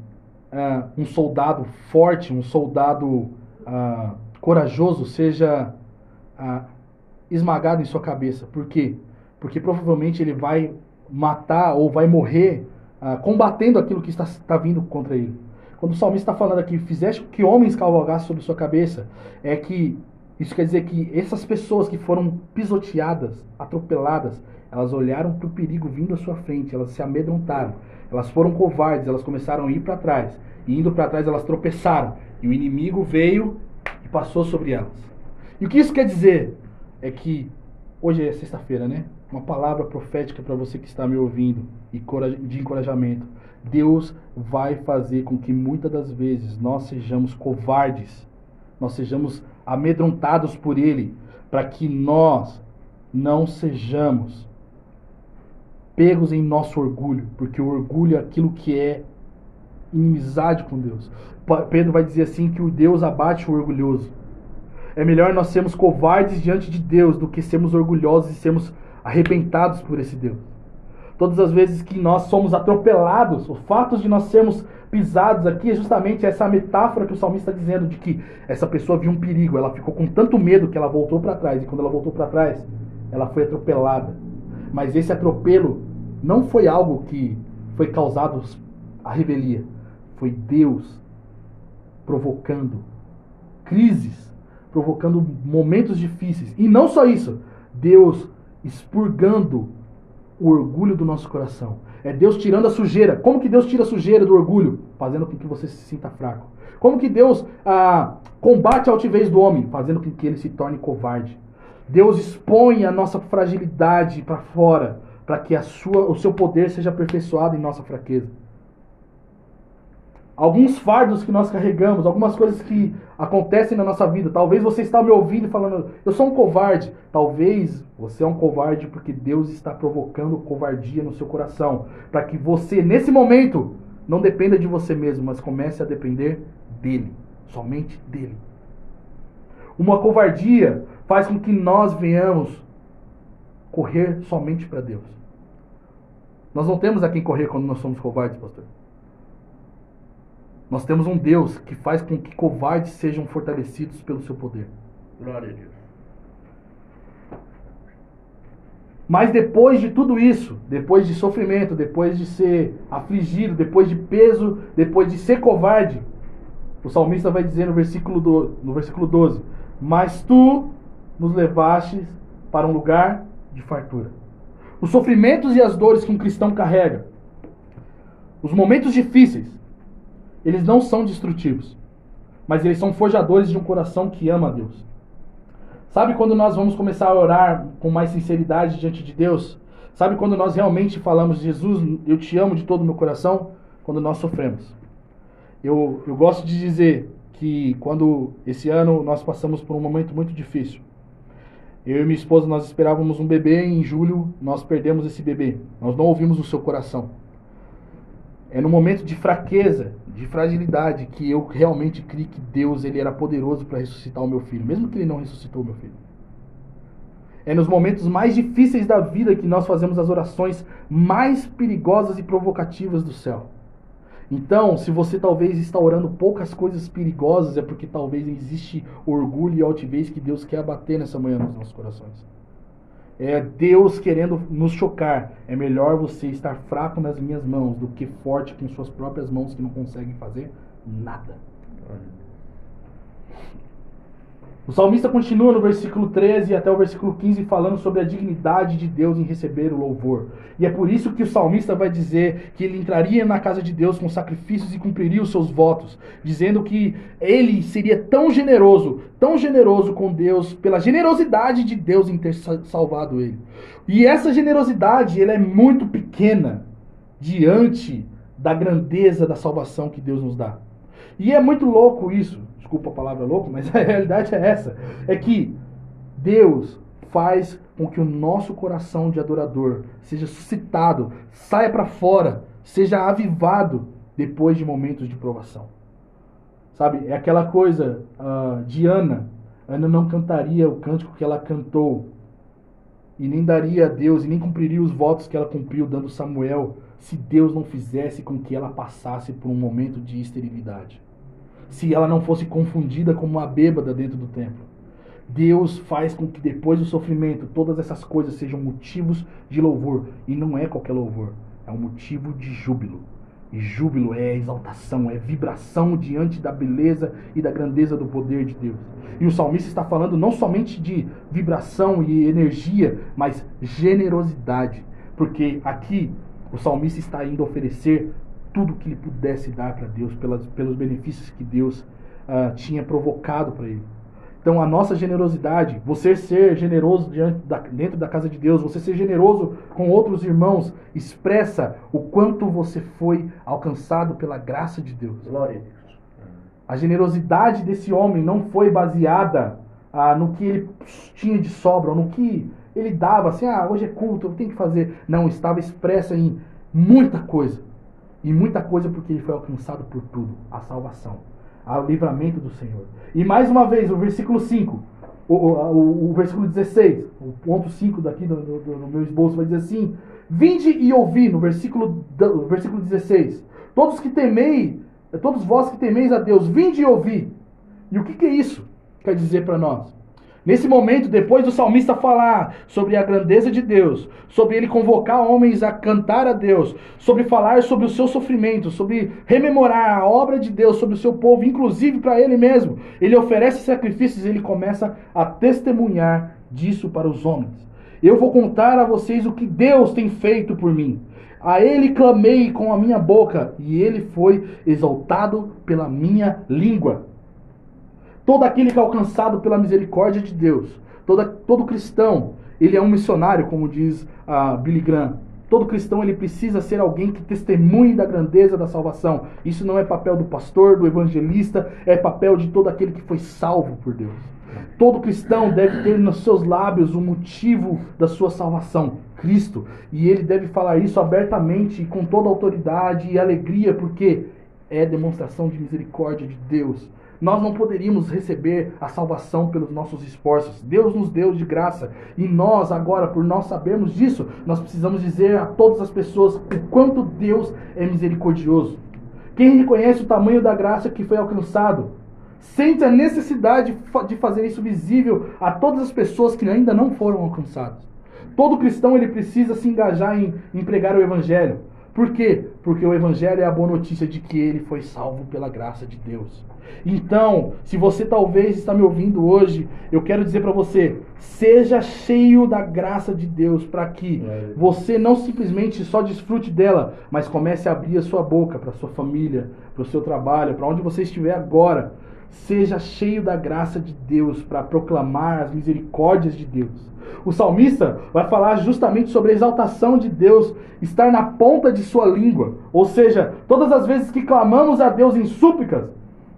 uh, um soldado forte, um soldado uh, corajoso, seja uh, esmagado em sua cabeça. Por quê? Porque provavelmente ele vai matar ou vai morrer combatendo aquilo que está, está vindo contra ele. Quando o salmista está falando aqui, fizeste que homens cavalgassem sobre sua cabeça, é que isso quer dizer que essas pessoas que foram pisoteadas, atropeladas, elas olharam para o perigo vindo à sua frente, elas se amedrontaram, elas foram covardes, elas começaram a ir para trás. E indo para trás, elas tropeçaram. E o inimigo veio e passou sobre elas. E o que isso quer dizer? É que hoje é sexta-feira, né? Uma palavra profética para você que está me ouvindo e de encorajamento. Deus vai fazer com que muitas das vezes nós sejamos covardes, nós sejamos amedrontados por Ele, para que nós não sejamos pegos em nosso orgulho, porque o orgulho é aquilo que é inimizade com Deus. Pedro vai dizer assim que o Deus abate o orgulhoso. É melhor nós sermos covardes diante de Deus do que sermos orgulhosos e sermos arrebentados por esse Deus. Todas as vezes que nós somos atropelados, o fato de nós sermos pisados aqui é justamente essa metáfora que o salmista está dizendo de que essa pessoa viu um perigo, ela ficou com tanto medo que ela voltou para trás e quando ela voltou para trás, ela foi atropelada. Mas esse atropelo não foi algo que foi causado a revelia. Foi Deus provocando crises, provocando momentos difíceis. E não só isso, Deus expurgando o orgulho do nosso coração. É Deus tirando a sujeira. Como que Deus tira a sujeira do orgulho? Fazendo com que você se sinta fraco. Como que Deus ah, combate a altivez do homem? Fazendo com que ele se torne covarde. Deus expõe a nossa fragilidade para fora, para que a sua, o seu poder seja aperfeiçoado em nossa fraqueza. Alguns fardos que nós carregamos, algumas coisas que acontecem na nossa vida. Talvez você está me ouvindo falando, eu sou um covarde. Talvez você é um covarde porque Deus está provocando covardia no seu coração. Para que você, nesse momento, não dependa de você mesmo, mas comece a depender dele. Somente dele. Uma covardia faz com que nós venhamos correr somente para Deus. Nós não temos a quem correr quando nós somos covardes, pastor. Nós temos um Deus que faz com que covardes sejam fortalecidos pelo seu poder. Glória a Deus. Mas depois de tudo isso, depois de sofrimento, depois de ser afligido, depois de peso, depois de ser covarde, o salmista vai dizer no versículo, do, no versículo 12: Mas tu nos levastes para um lugar de fartura os sofrimentos e as dores que um cristão carrega, os momentos difíceis, eles não são destrutivos, mas eles são forjadores de um coração que ama a Deus. Sabe quando nós vamos começar a orar com mais sinceridade diante de Deus? Sabe quando nós realmente falamos, Jesus, eu te amo de todo o meu coração? Quando nós sofremos. Eu, eu gosto de dizer que quando esse ano nós passamos por um momento muito difícil, eu e minha esposa, nós esperávamos um bebê em julho, nós perdemos esse bebê. Nós não ouvimos o seu coração. É no momento de fraqueza, de fragilidade, que eu realmente criei que Deus ele era poderoso para ressuscitar o meu filho, mesmo que ele não ressuscitou o meu filho. É nos momentos mais difíceis da vida que nós fazemos as orações mais perigosas e provocativas do céu. Então, se você talvez está orando poucas coisas perigosas, é porque talvez existe orgulho e altivez que Deus quer abater nessa manhã nos nossos corações. É Deus querendo nos chocar. É melhor você estar fraco nas minhas mãos do que forte com suas próprias mãos que não conseguem fazer nada. O salmista continua no versículo 13 até o versículo 15 falando sobre a dignidade de Deus em receber o louvor. E é por isso que o salmista vai dizer que ele entraria na casa de Deus com sacrifícios e cumpriria os seus votos, dizendo que ele seria tão generoso, tão generoso com Deus, pela generosidade de Deus em ter salvado ele. E essa generosidade, ela é muito pequena diante da grandeza da salvação que Deus nos dá. E é muito louco isso desculpa a palavra louco, mas a realidade é essa: é que Deus faz com que o nosso coração de adorador seja suscitado, saia para fora, seja avivado depois de momentos de provação. Sabe? É aquela coisa uh, de Ana. Ana não cantaria o cântico que ela cantou. E nem daria a Deus, e nem cumpriria os votos que ela cumpriu dando Samuel, se Deus não fizesse com que ela passasse por um momento de esterilidade. Se ela não fosse confundida como uma bêbada dentro do templo. Deus faz com que depois do sofrimento todas essas coisas sejam motivos de louvor. E não é qualquer louvor, é um motivo de júbilo. E júbilo é exaltação, é vibração diante da beleza e da grandeza do poder de Deus. E o salmista está falando não somente de vibração e energia, mas generosidade. Porque aqui o salmista está indo oferecer tudo que ele pudesse dar para Deus, pelas, pelos benefícios que Deus uh, tinha provocado para ele. Então, a nossa generosidade, você ser generoso da, dentro da casa de Deus, você ser generoso com outros irmãos, expressa o quanto você foi alcançado pela graça de Deus. Glória a Deus. A generosidade desse homem não foi baseada ah, no que ele tinha de sobra, ou no que ele dava, assim, ah, hoje é culto, eu tenho que fazer. Não, estava expressa em muita coisa. E muita coisa porque ele foi alcançado por tudo a salvação ao livramento do Senhor. E mais uma vez, o versículo 5, o, o, o versículo 16, o ponto 5 daqui do, do, do, meu esboço vai dizer assim: Vinde e ouvi, no versículo, no versículo 16, todos que temei, todos vós que temeis a Deus, vinde e ouvi. E o que, que é isso? Quer dizer para nós? Nesse momento, depois do salmista falar sobre a grandeza de Deus, sobre ele convocar homens a cantar a Deus, sobre falar sobre o seu sofrimento, sobre rememorar a obra de Deus sobre o seu povo, inclusive para ele mesmo, ele oferece sacrifícios e ele começa a testemunhar disso para os homens. Eu vou contar a vocês o que Deus tem feito por mim. A ele clamei com a minha boca, e ele foi exaltado pela minha língua. Todo aquele que é alcançado pela misericórdia de Deus, todo, todo cristão, ele é um missionário, como diz uh, Billy Graham. Todo cristão ele precisa ser alguém que testemunhe da grandeza da salvação. Isso não é papel do pastor, do evangelista, é papel de todo aquele que foi salvo por Deus. Todo cristão deve ter nos seus lábios o motivo da sua salvação, Cristo. E ele deve falar isso abertamente e com toda autoridade e alegria, porque é demonstração de misericórdia de Deus nós não poderíamos receber a salvação pelos nossos esforços. Deus nos deu de graça. E nós, agora, por nós sabermos disso, nós precisamos dizer a todas as pessoas o quanto Deus é misericordioso. Quem reconhece o tamanho da graça que foi alcançado, sente a necessidade de fazer isso visível a todas as pessoas que ainda não foram alcançadas. Todo cristão ele precisa se engajar em, em pregar o evangelho. Por quê? Porque o Evangelho é a boa notícia de que ele foi salvo pela graça de Deus. Então, se você talvez está me ouvindo hoje, eu quero dizer para você: seja cheio da graça de Deus, para que você não simplesmente só desfrute dela, mas comece a abrir a sua boca para sua família, para o seu trabalho, para onde você estiver agora. Seja cheio da graça de Deus para proclamar as misericórdias de Deus. O salmista vai falar justamente sobre a exaltação de Deus estar na ponta de sua língua. Ou seja, todas as vezes que clamamos a Deus em súplicas,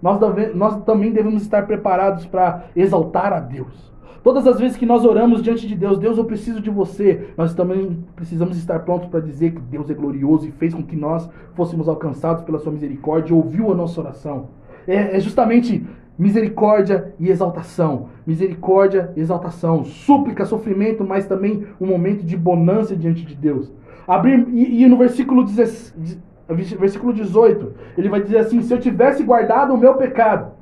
nós, deve, nós também devemos estar preparados para exaltar a Deus. Todas as vezes que nós oramos diante de Deus, Deus, eu preciso de você, nós também precisamos estar prontos para dizer que Deus é glorioso e fez com que nós fôssemos alcançados pela sua misericórdia e ouviu a nossa oração. É, é justamente misericórdia e exaltação. Misericórdia, exaltação, súplica, sofrimento, mas também um momento de bonança diante de Deus. Abrir, e, e no versículo, 10, versículo 18, ele vai dizer assim: Se eu tivesse guardado o meu pecado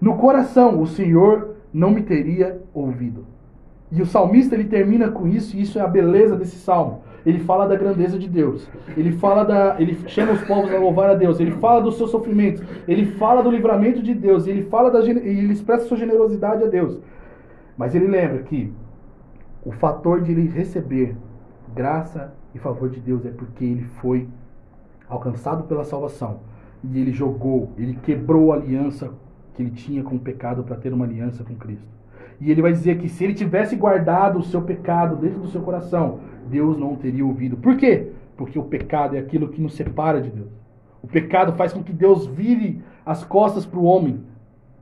no coração, o Senhor não me teria ouvido. E o salmista ele termina com isso, e isso é a beleza desse salmo ele fala da grandeza de Deus. Ele fala da, ele chama os povos a louvar a Deus. Ele fala dos seus sofrimentos. Ele fala do livramento de Deus. Ele fala da, ele expressa sua generosidade a Deus. Mas ele lembra que o fator de ele receber graça e favor de Deus é porque ele foi alcançado pela salvação e ele jogou, ele quebrou a aliança que ele tinha com o pecado para ter uma aliança com Cristo. E ele vai dizer que se ele tivesse guardado o seu pecado dentro do seu coração, Deus não teria ouvido. Por quê? Porque o pecado é aquilo que nos separa de Deus. O pecado faz com que Deus vire as costas para o homem.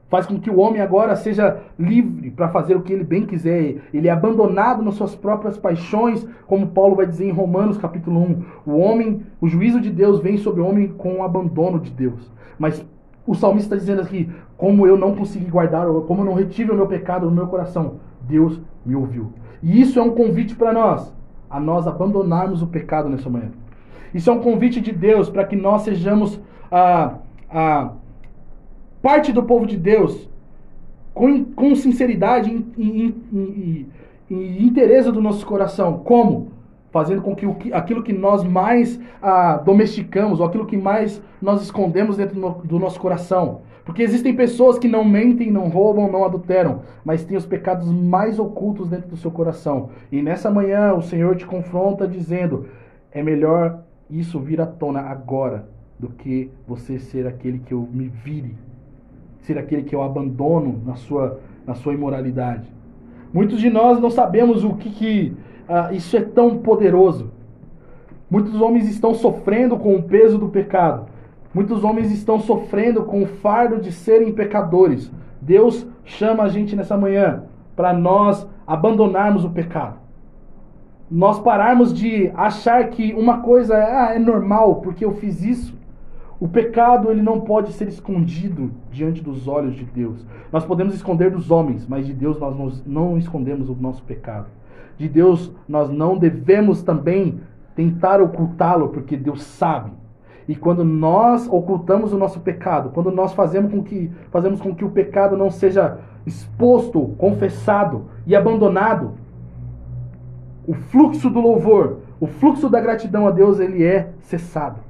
Faz com que o homem agora seja livre para fazer o que ele bem quiser. Ele é abandonado nas suas próprias paixões, como Paulo vai dizer em Romanos capítulo 1. O homem, o juízo de Deus vem sobre o homem com o abandono de Deus. Mas O salmista está dizendo aqui: como eu não consegui guardar, como eu não retive o meu pecado no meu coração, Deus me ouviu. E isso é um convite para nós, a nós abandonarmos o pecado nessa manhã. Isso é um convite de Deus para que nós sejamos a, a parte do povo de Deus com, com sinceridade e, e, e, e interesse do nosso coração. Como? Fazendo com que o, aquilo que nós mais ah, domesticamos, ou aquilo que mais nós escondemos dentro do, do nosso coração. Porque existem pessoas que não mentem, não roubam, não adulteram, mas têm os pecados mais ocultos dentro do seu coração. E nessa manhã o Senhor te confronta dizendo: é melhor isso vir à tona agora do que você ser aquele que eu me vire, ser aquele que eu abandono na sua, na sua imoralidade. Muitos de nós não sabemos o que, que uh, isso é tão poderoso. Muitos homens estão sofrendo com o peso do pecado. Muitos homens estão sofrendo com o fardo de serem pecadores. Deus chama a gente nessa manhã para nós abandonarmos o pecado. Nós pararmos de achar que uma coisa é, ah, é normal porque eu fiz isso. O pecado ele não pode ser escondido diante dos olhos de Deus. Nós podemos esconder dos homens, mas de Deus nós não escondemos o nosso pecado. De Deus nós não devemos também tentar ocultá-lo, porque Deus sabe. E quando nós ocultamos o nosso pecado, quando nós fazemos com que, fazemos com que o pecado não seja exposto, confessado e abandonado, o fluxo do louvor, o fluxo da gratidão a Deus, ele é cessado.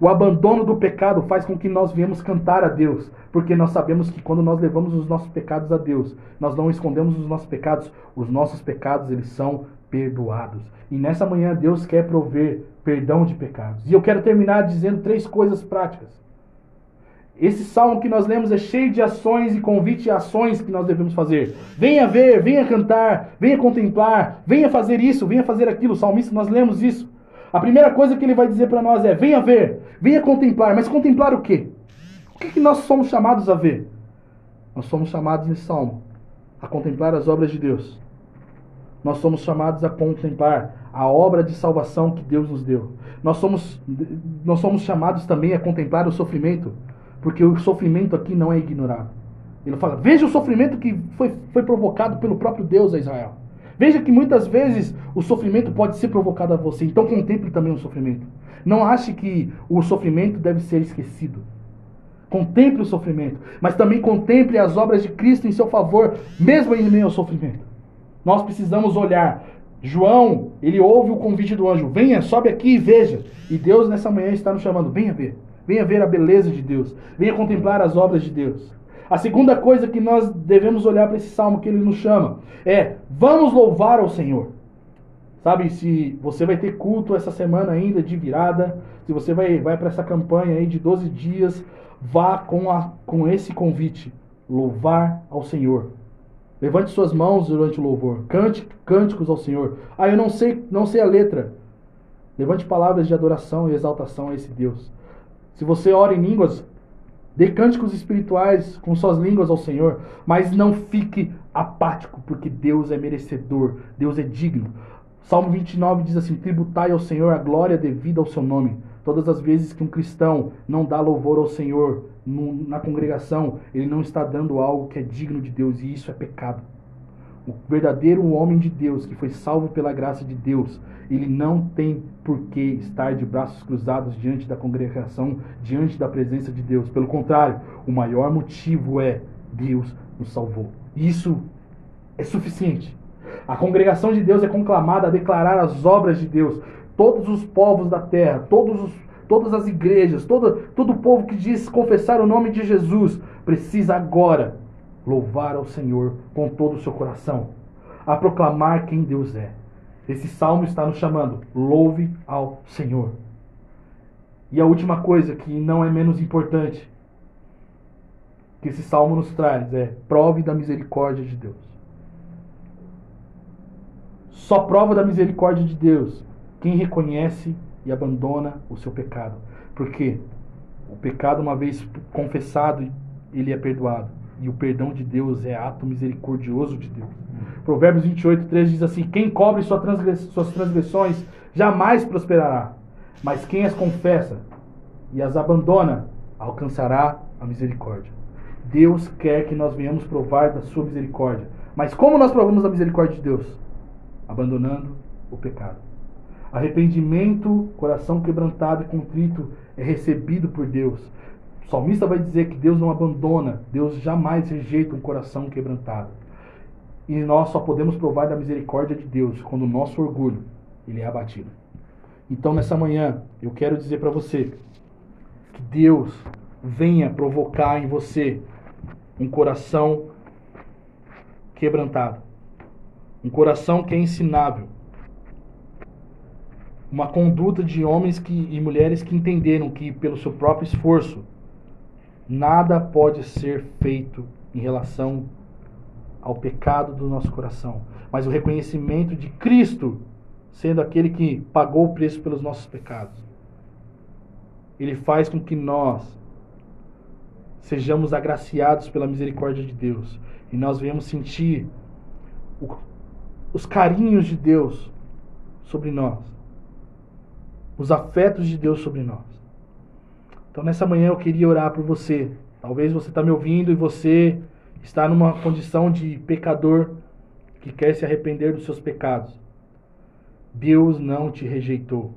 O abandono do pecado faz com que nós viemos cantar a Deus, porque nós sabemos que quando nós levamos os nossos pecados a Deus, nós não escondemos os nossos pecados, os nossos pecados eles são perdoados. E nessa manhã Deus quer prover perdão de pecados. E eu quero terminar dizendo três coisas práticas. Esse salmo que nós lemos é cheio de ações e convite e ações que nós devemos fazer. Venha ver, venha cantar, venha contemplar, venha fazer isso, venha fazer aquilo. O salmista, nós lemos isso. A primeira coisa que ele vai dizer para nós é: venha ver, venha contemplar. Mas contemplar o quê? O que, que nós somos chamados a ver? Nós somos chamados nesse salmo a contemplar as obras de Deus nós somos chamados a contemplar a obra de salvação que Deus nos deu. Nós somos, nós somos chamados também a contemplar o sofrimento, porque o sofrimento aqui não é ignorado. Ele fala: veja o sofrimento que foi, foi provocado pelo próprio Deus a Israel. Veja que muitas vezes o sofrimento pode ser provocado a você, então contemple também o sofrimento. Não ache que o sofrimento deve ser esquecido. Contemple o sofrimento, mas também contemple as obras de Cristo em seu favor, mesmo em meio ao sofrimento. Nós precisamos olhar. João, ele ouve o convite do anjo: venha, sobe aqui e veja. E Deus nessa manhã está nos chamando: venha ver. Venha ver a beleza de Deus. Venha contemplar as obras de Deus. A segunda coisa que nós devemos olhar para esse salmo que ele nos chama é: vamos louvar ao Senhor. Sabe, se você vai ter culto essa semana ainda de virada, se você vai, vai para essa campanha aí de 12 dias, vá com, a, com esse convite: louvar ao Senhor. Levante suas mãos durante o louvor. Cante cânticos ao Senhor. Ah, eu não sei, não sei a letra. Levante palavras de adoração e exaltação a esse Deus. Se você ora em línguas, dê cânticos espirituais com suas línguas ao Senhor, mas não fique apático, porque Deus é merecedor, Deus é digno. Salmo 29 diz assim: Tributai ao Senhor a glória devida ao seu nome. Todas as vezes que um cristão não dá louvor ao Senhor no, na congregação, ele não está dando algo que é digno de Deus, e isso é pecado. O verdadeiro homem de Deus, que foi salvo pela graça de Deus, ele não tem por que estar de braços cruzados diante da congregação, diante da presença de Deus. Pelo contrário, o maior motivo é Deus nos salvou. Isso é suficiente. A congregação de Deus é conclamada a declarar as obras de Deus todos os povos da terra, todos os, todas as igrejas, todo, todo o povo que diz confessar o nome de Jesus, precisa agora louvar ao Senhor com todo o seu coração, a proclamar quem Deus é. Esse salmo está nos chamando: louve ao Senhor. E a última coisa, que não é menos importante, que esse salmo nos traz é prove da misericórdia de Deus. Só prova da misericórdia de Deus quem reconhece e abandona o seu pecado. Porque o pecado, uma vez confessado, ele é perdoado. E o perdão de Deus é ato misericordioso de Deus. Provérbios 28, 13 diz assim: Quem cobre suas transgressões jamais prosperará, mas quem as confessa e as abandona alcançará a misericórdia. Deus quer que nós venhamos provar da sua misericórdia. Mas como nós provamos a misericórdia de Deus? Abandonando o pecado. Arrependimento, coração quebrantado e contrito é recebido por Deus. O salmista vai dizer que Deus não abandona, Deus jamais rejeita um coração quebrantado. E nós só podemos provar da misericórdia de Deus quando o nosso orgulho ele é abatido. Então nessa manhã eu quero dizer para você que Deus venha provocar em você um coração quebrantado, um coração que é ensinável, uma conduta de homens que, e mulheres que entenderam que pelo seu próprio esforço nada pode ser feito em relação ao pecado do nosso coração, mas o reconhecimento de Cristo sendo aquele que pagou o preço pelos nossos pecados. Ele faz com que nós sejamos agraciados pela misericórdia de Deus. E nós venhamos sentir o, os carinhos de Deus sobre nós, os afetos de Deus sobre nós. Então, nessa manhã eu queria orar por você. Talvez você está me ouvindo e você está numa condição de pecador que quer se arrepender dos seus pecados. Deus não te rejeitou.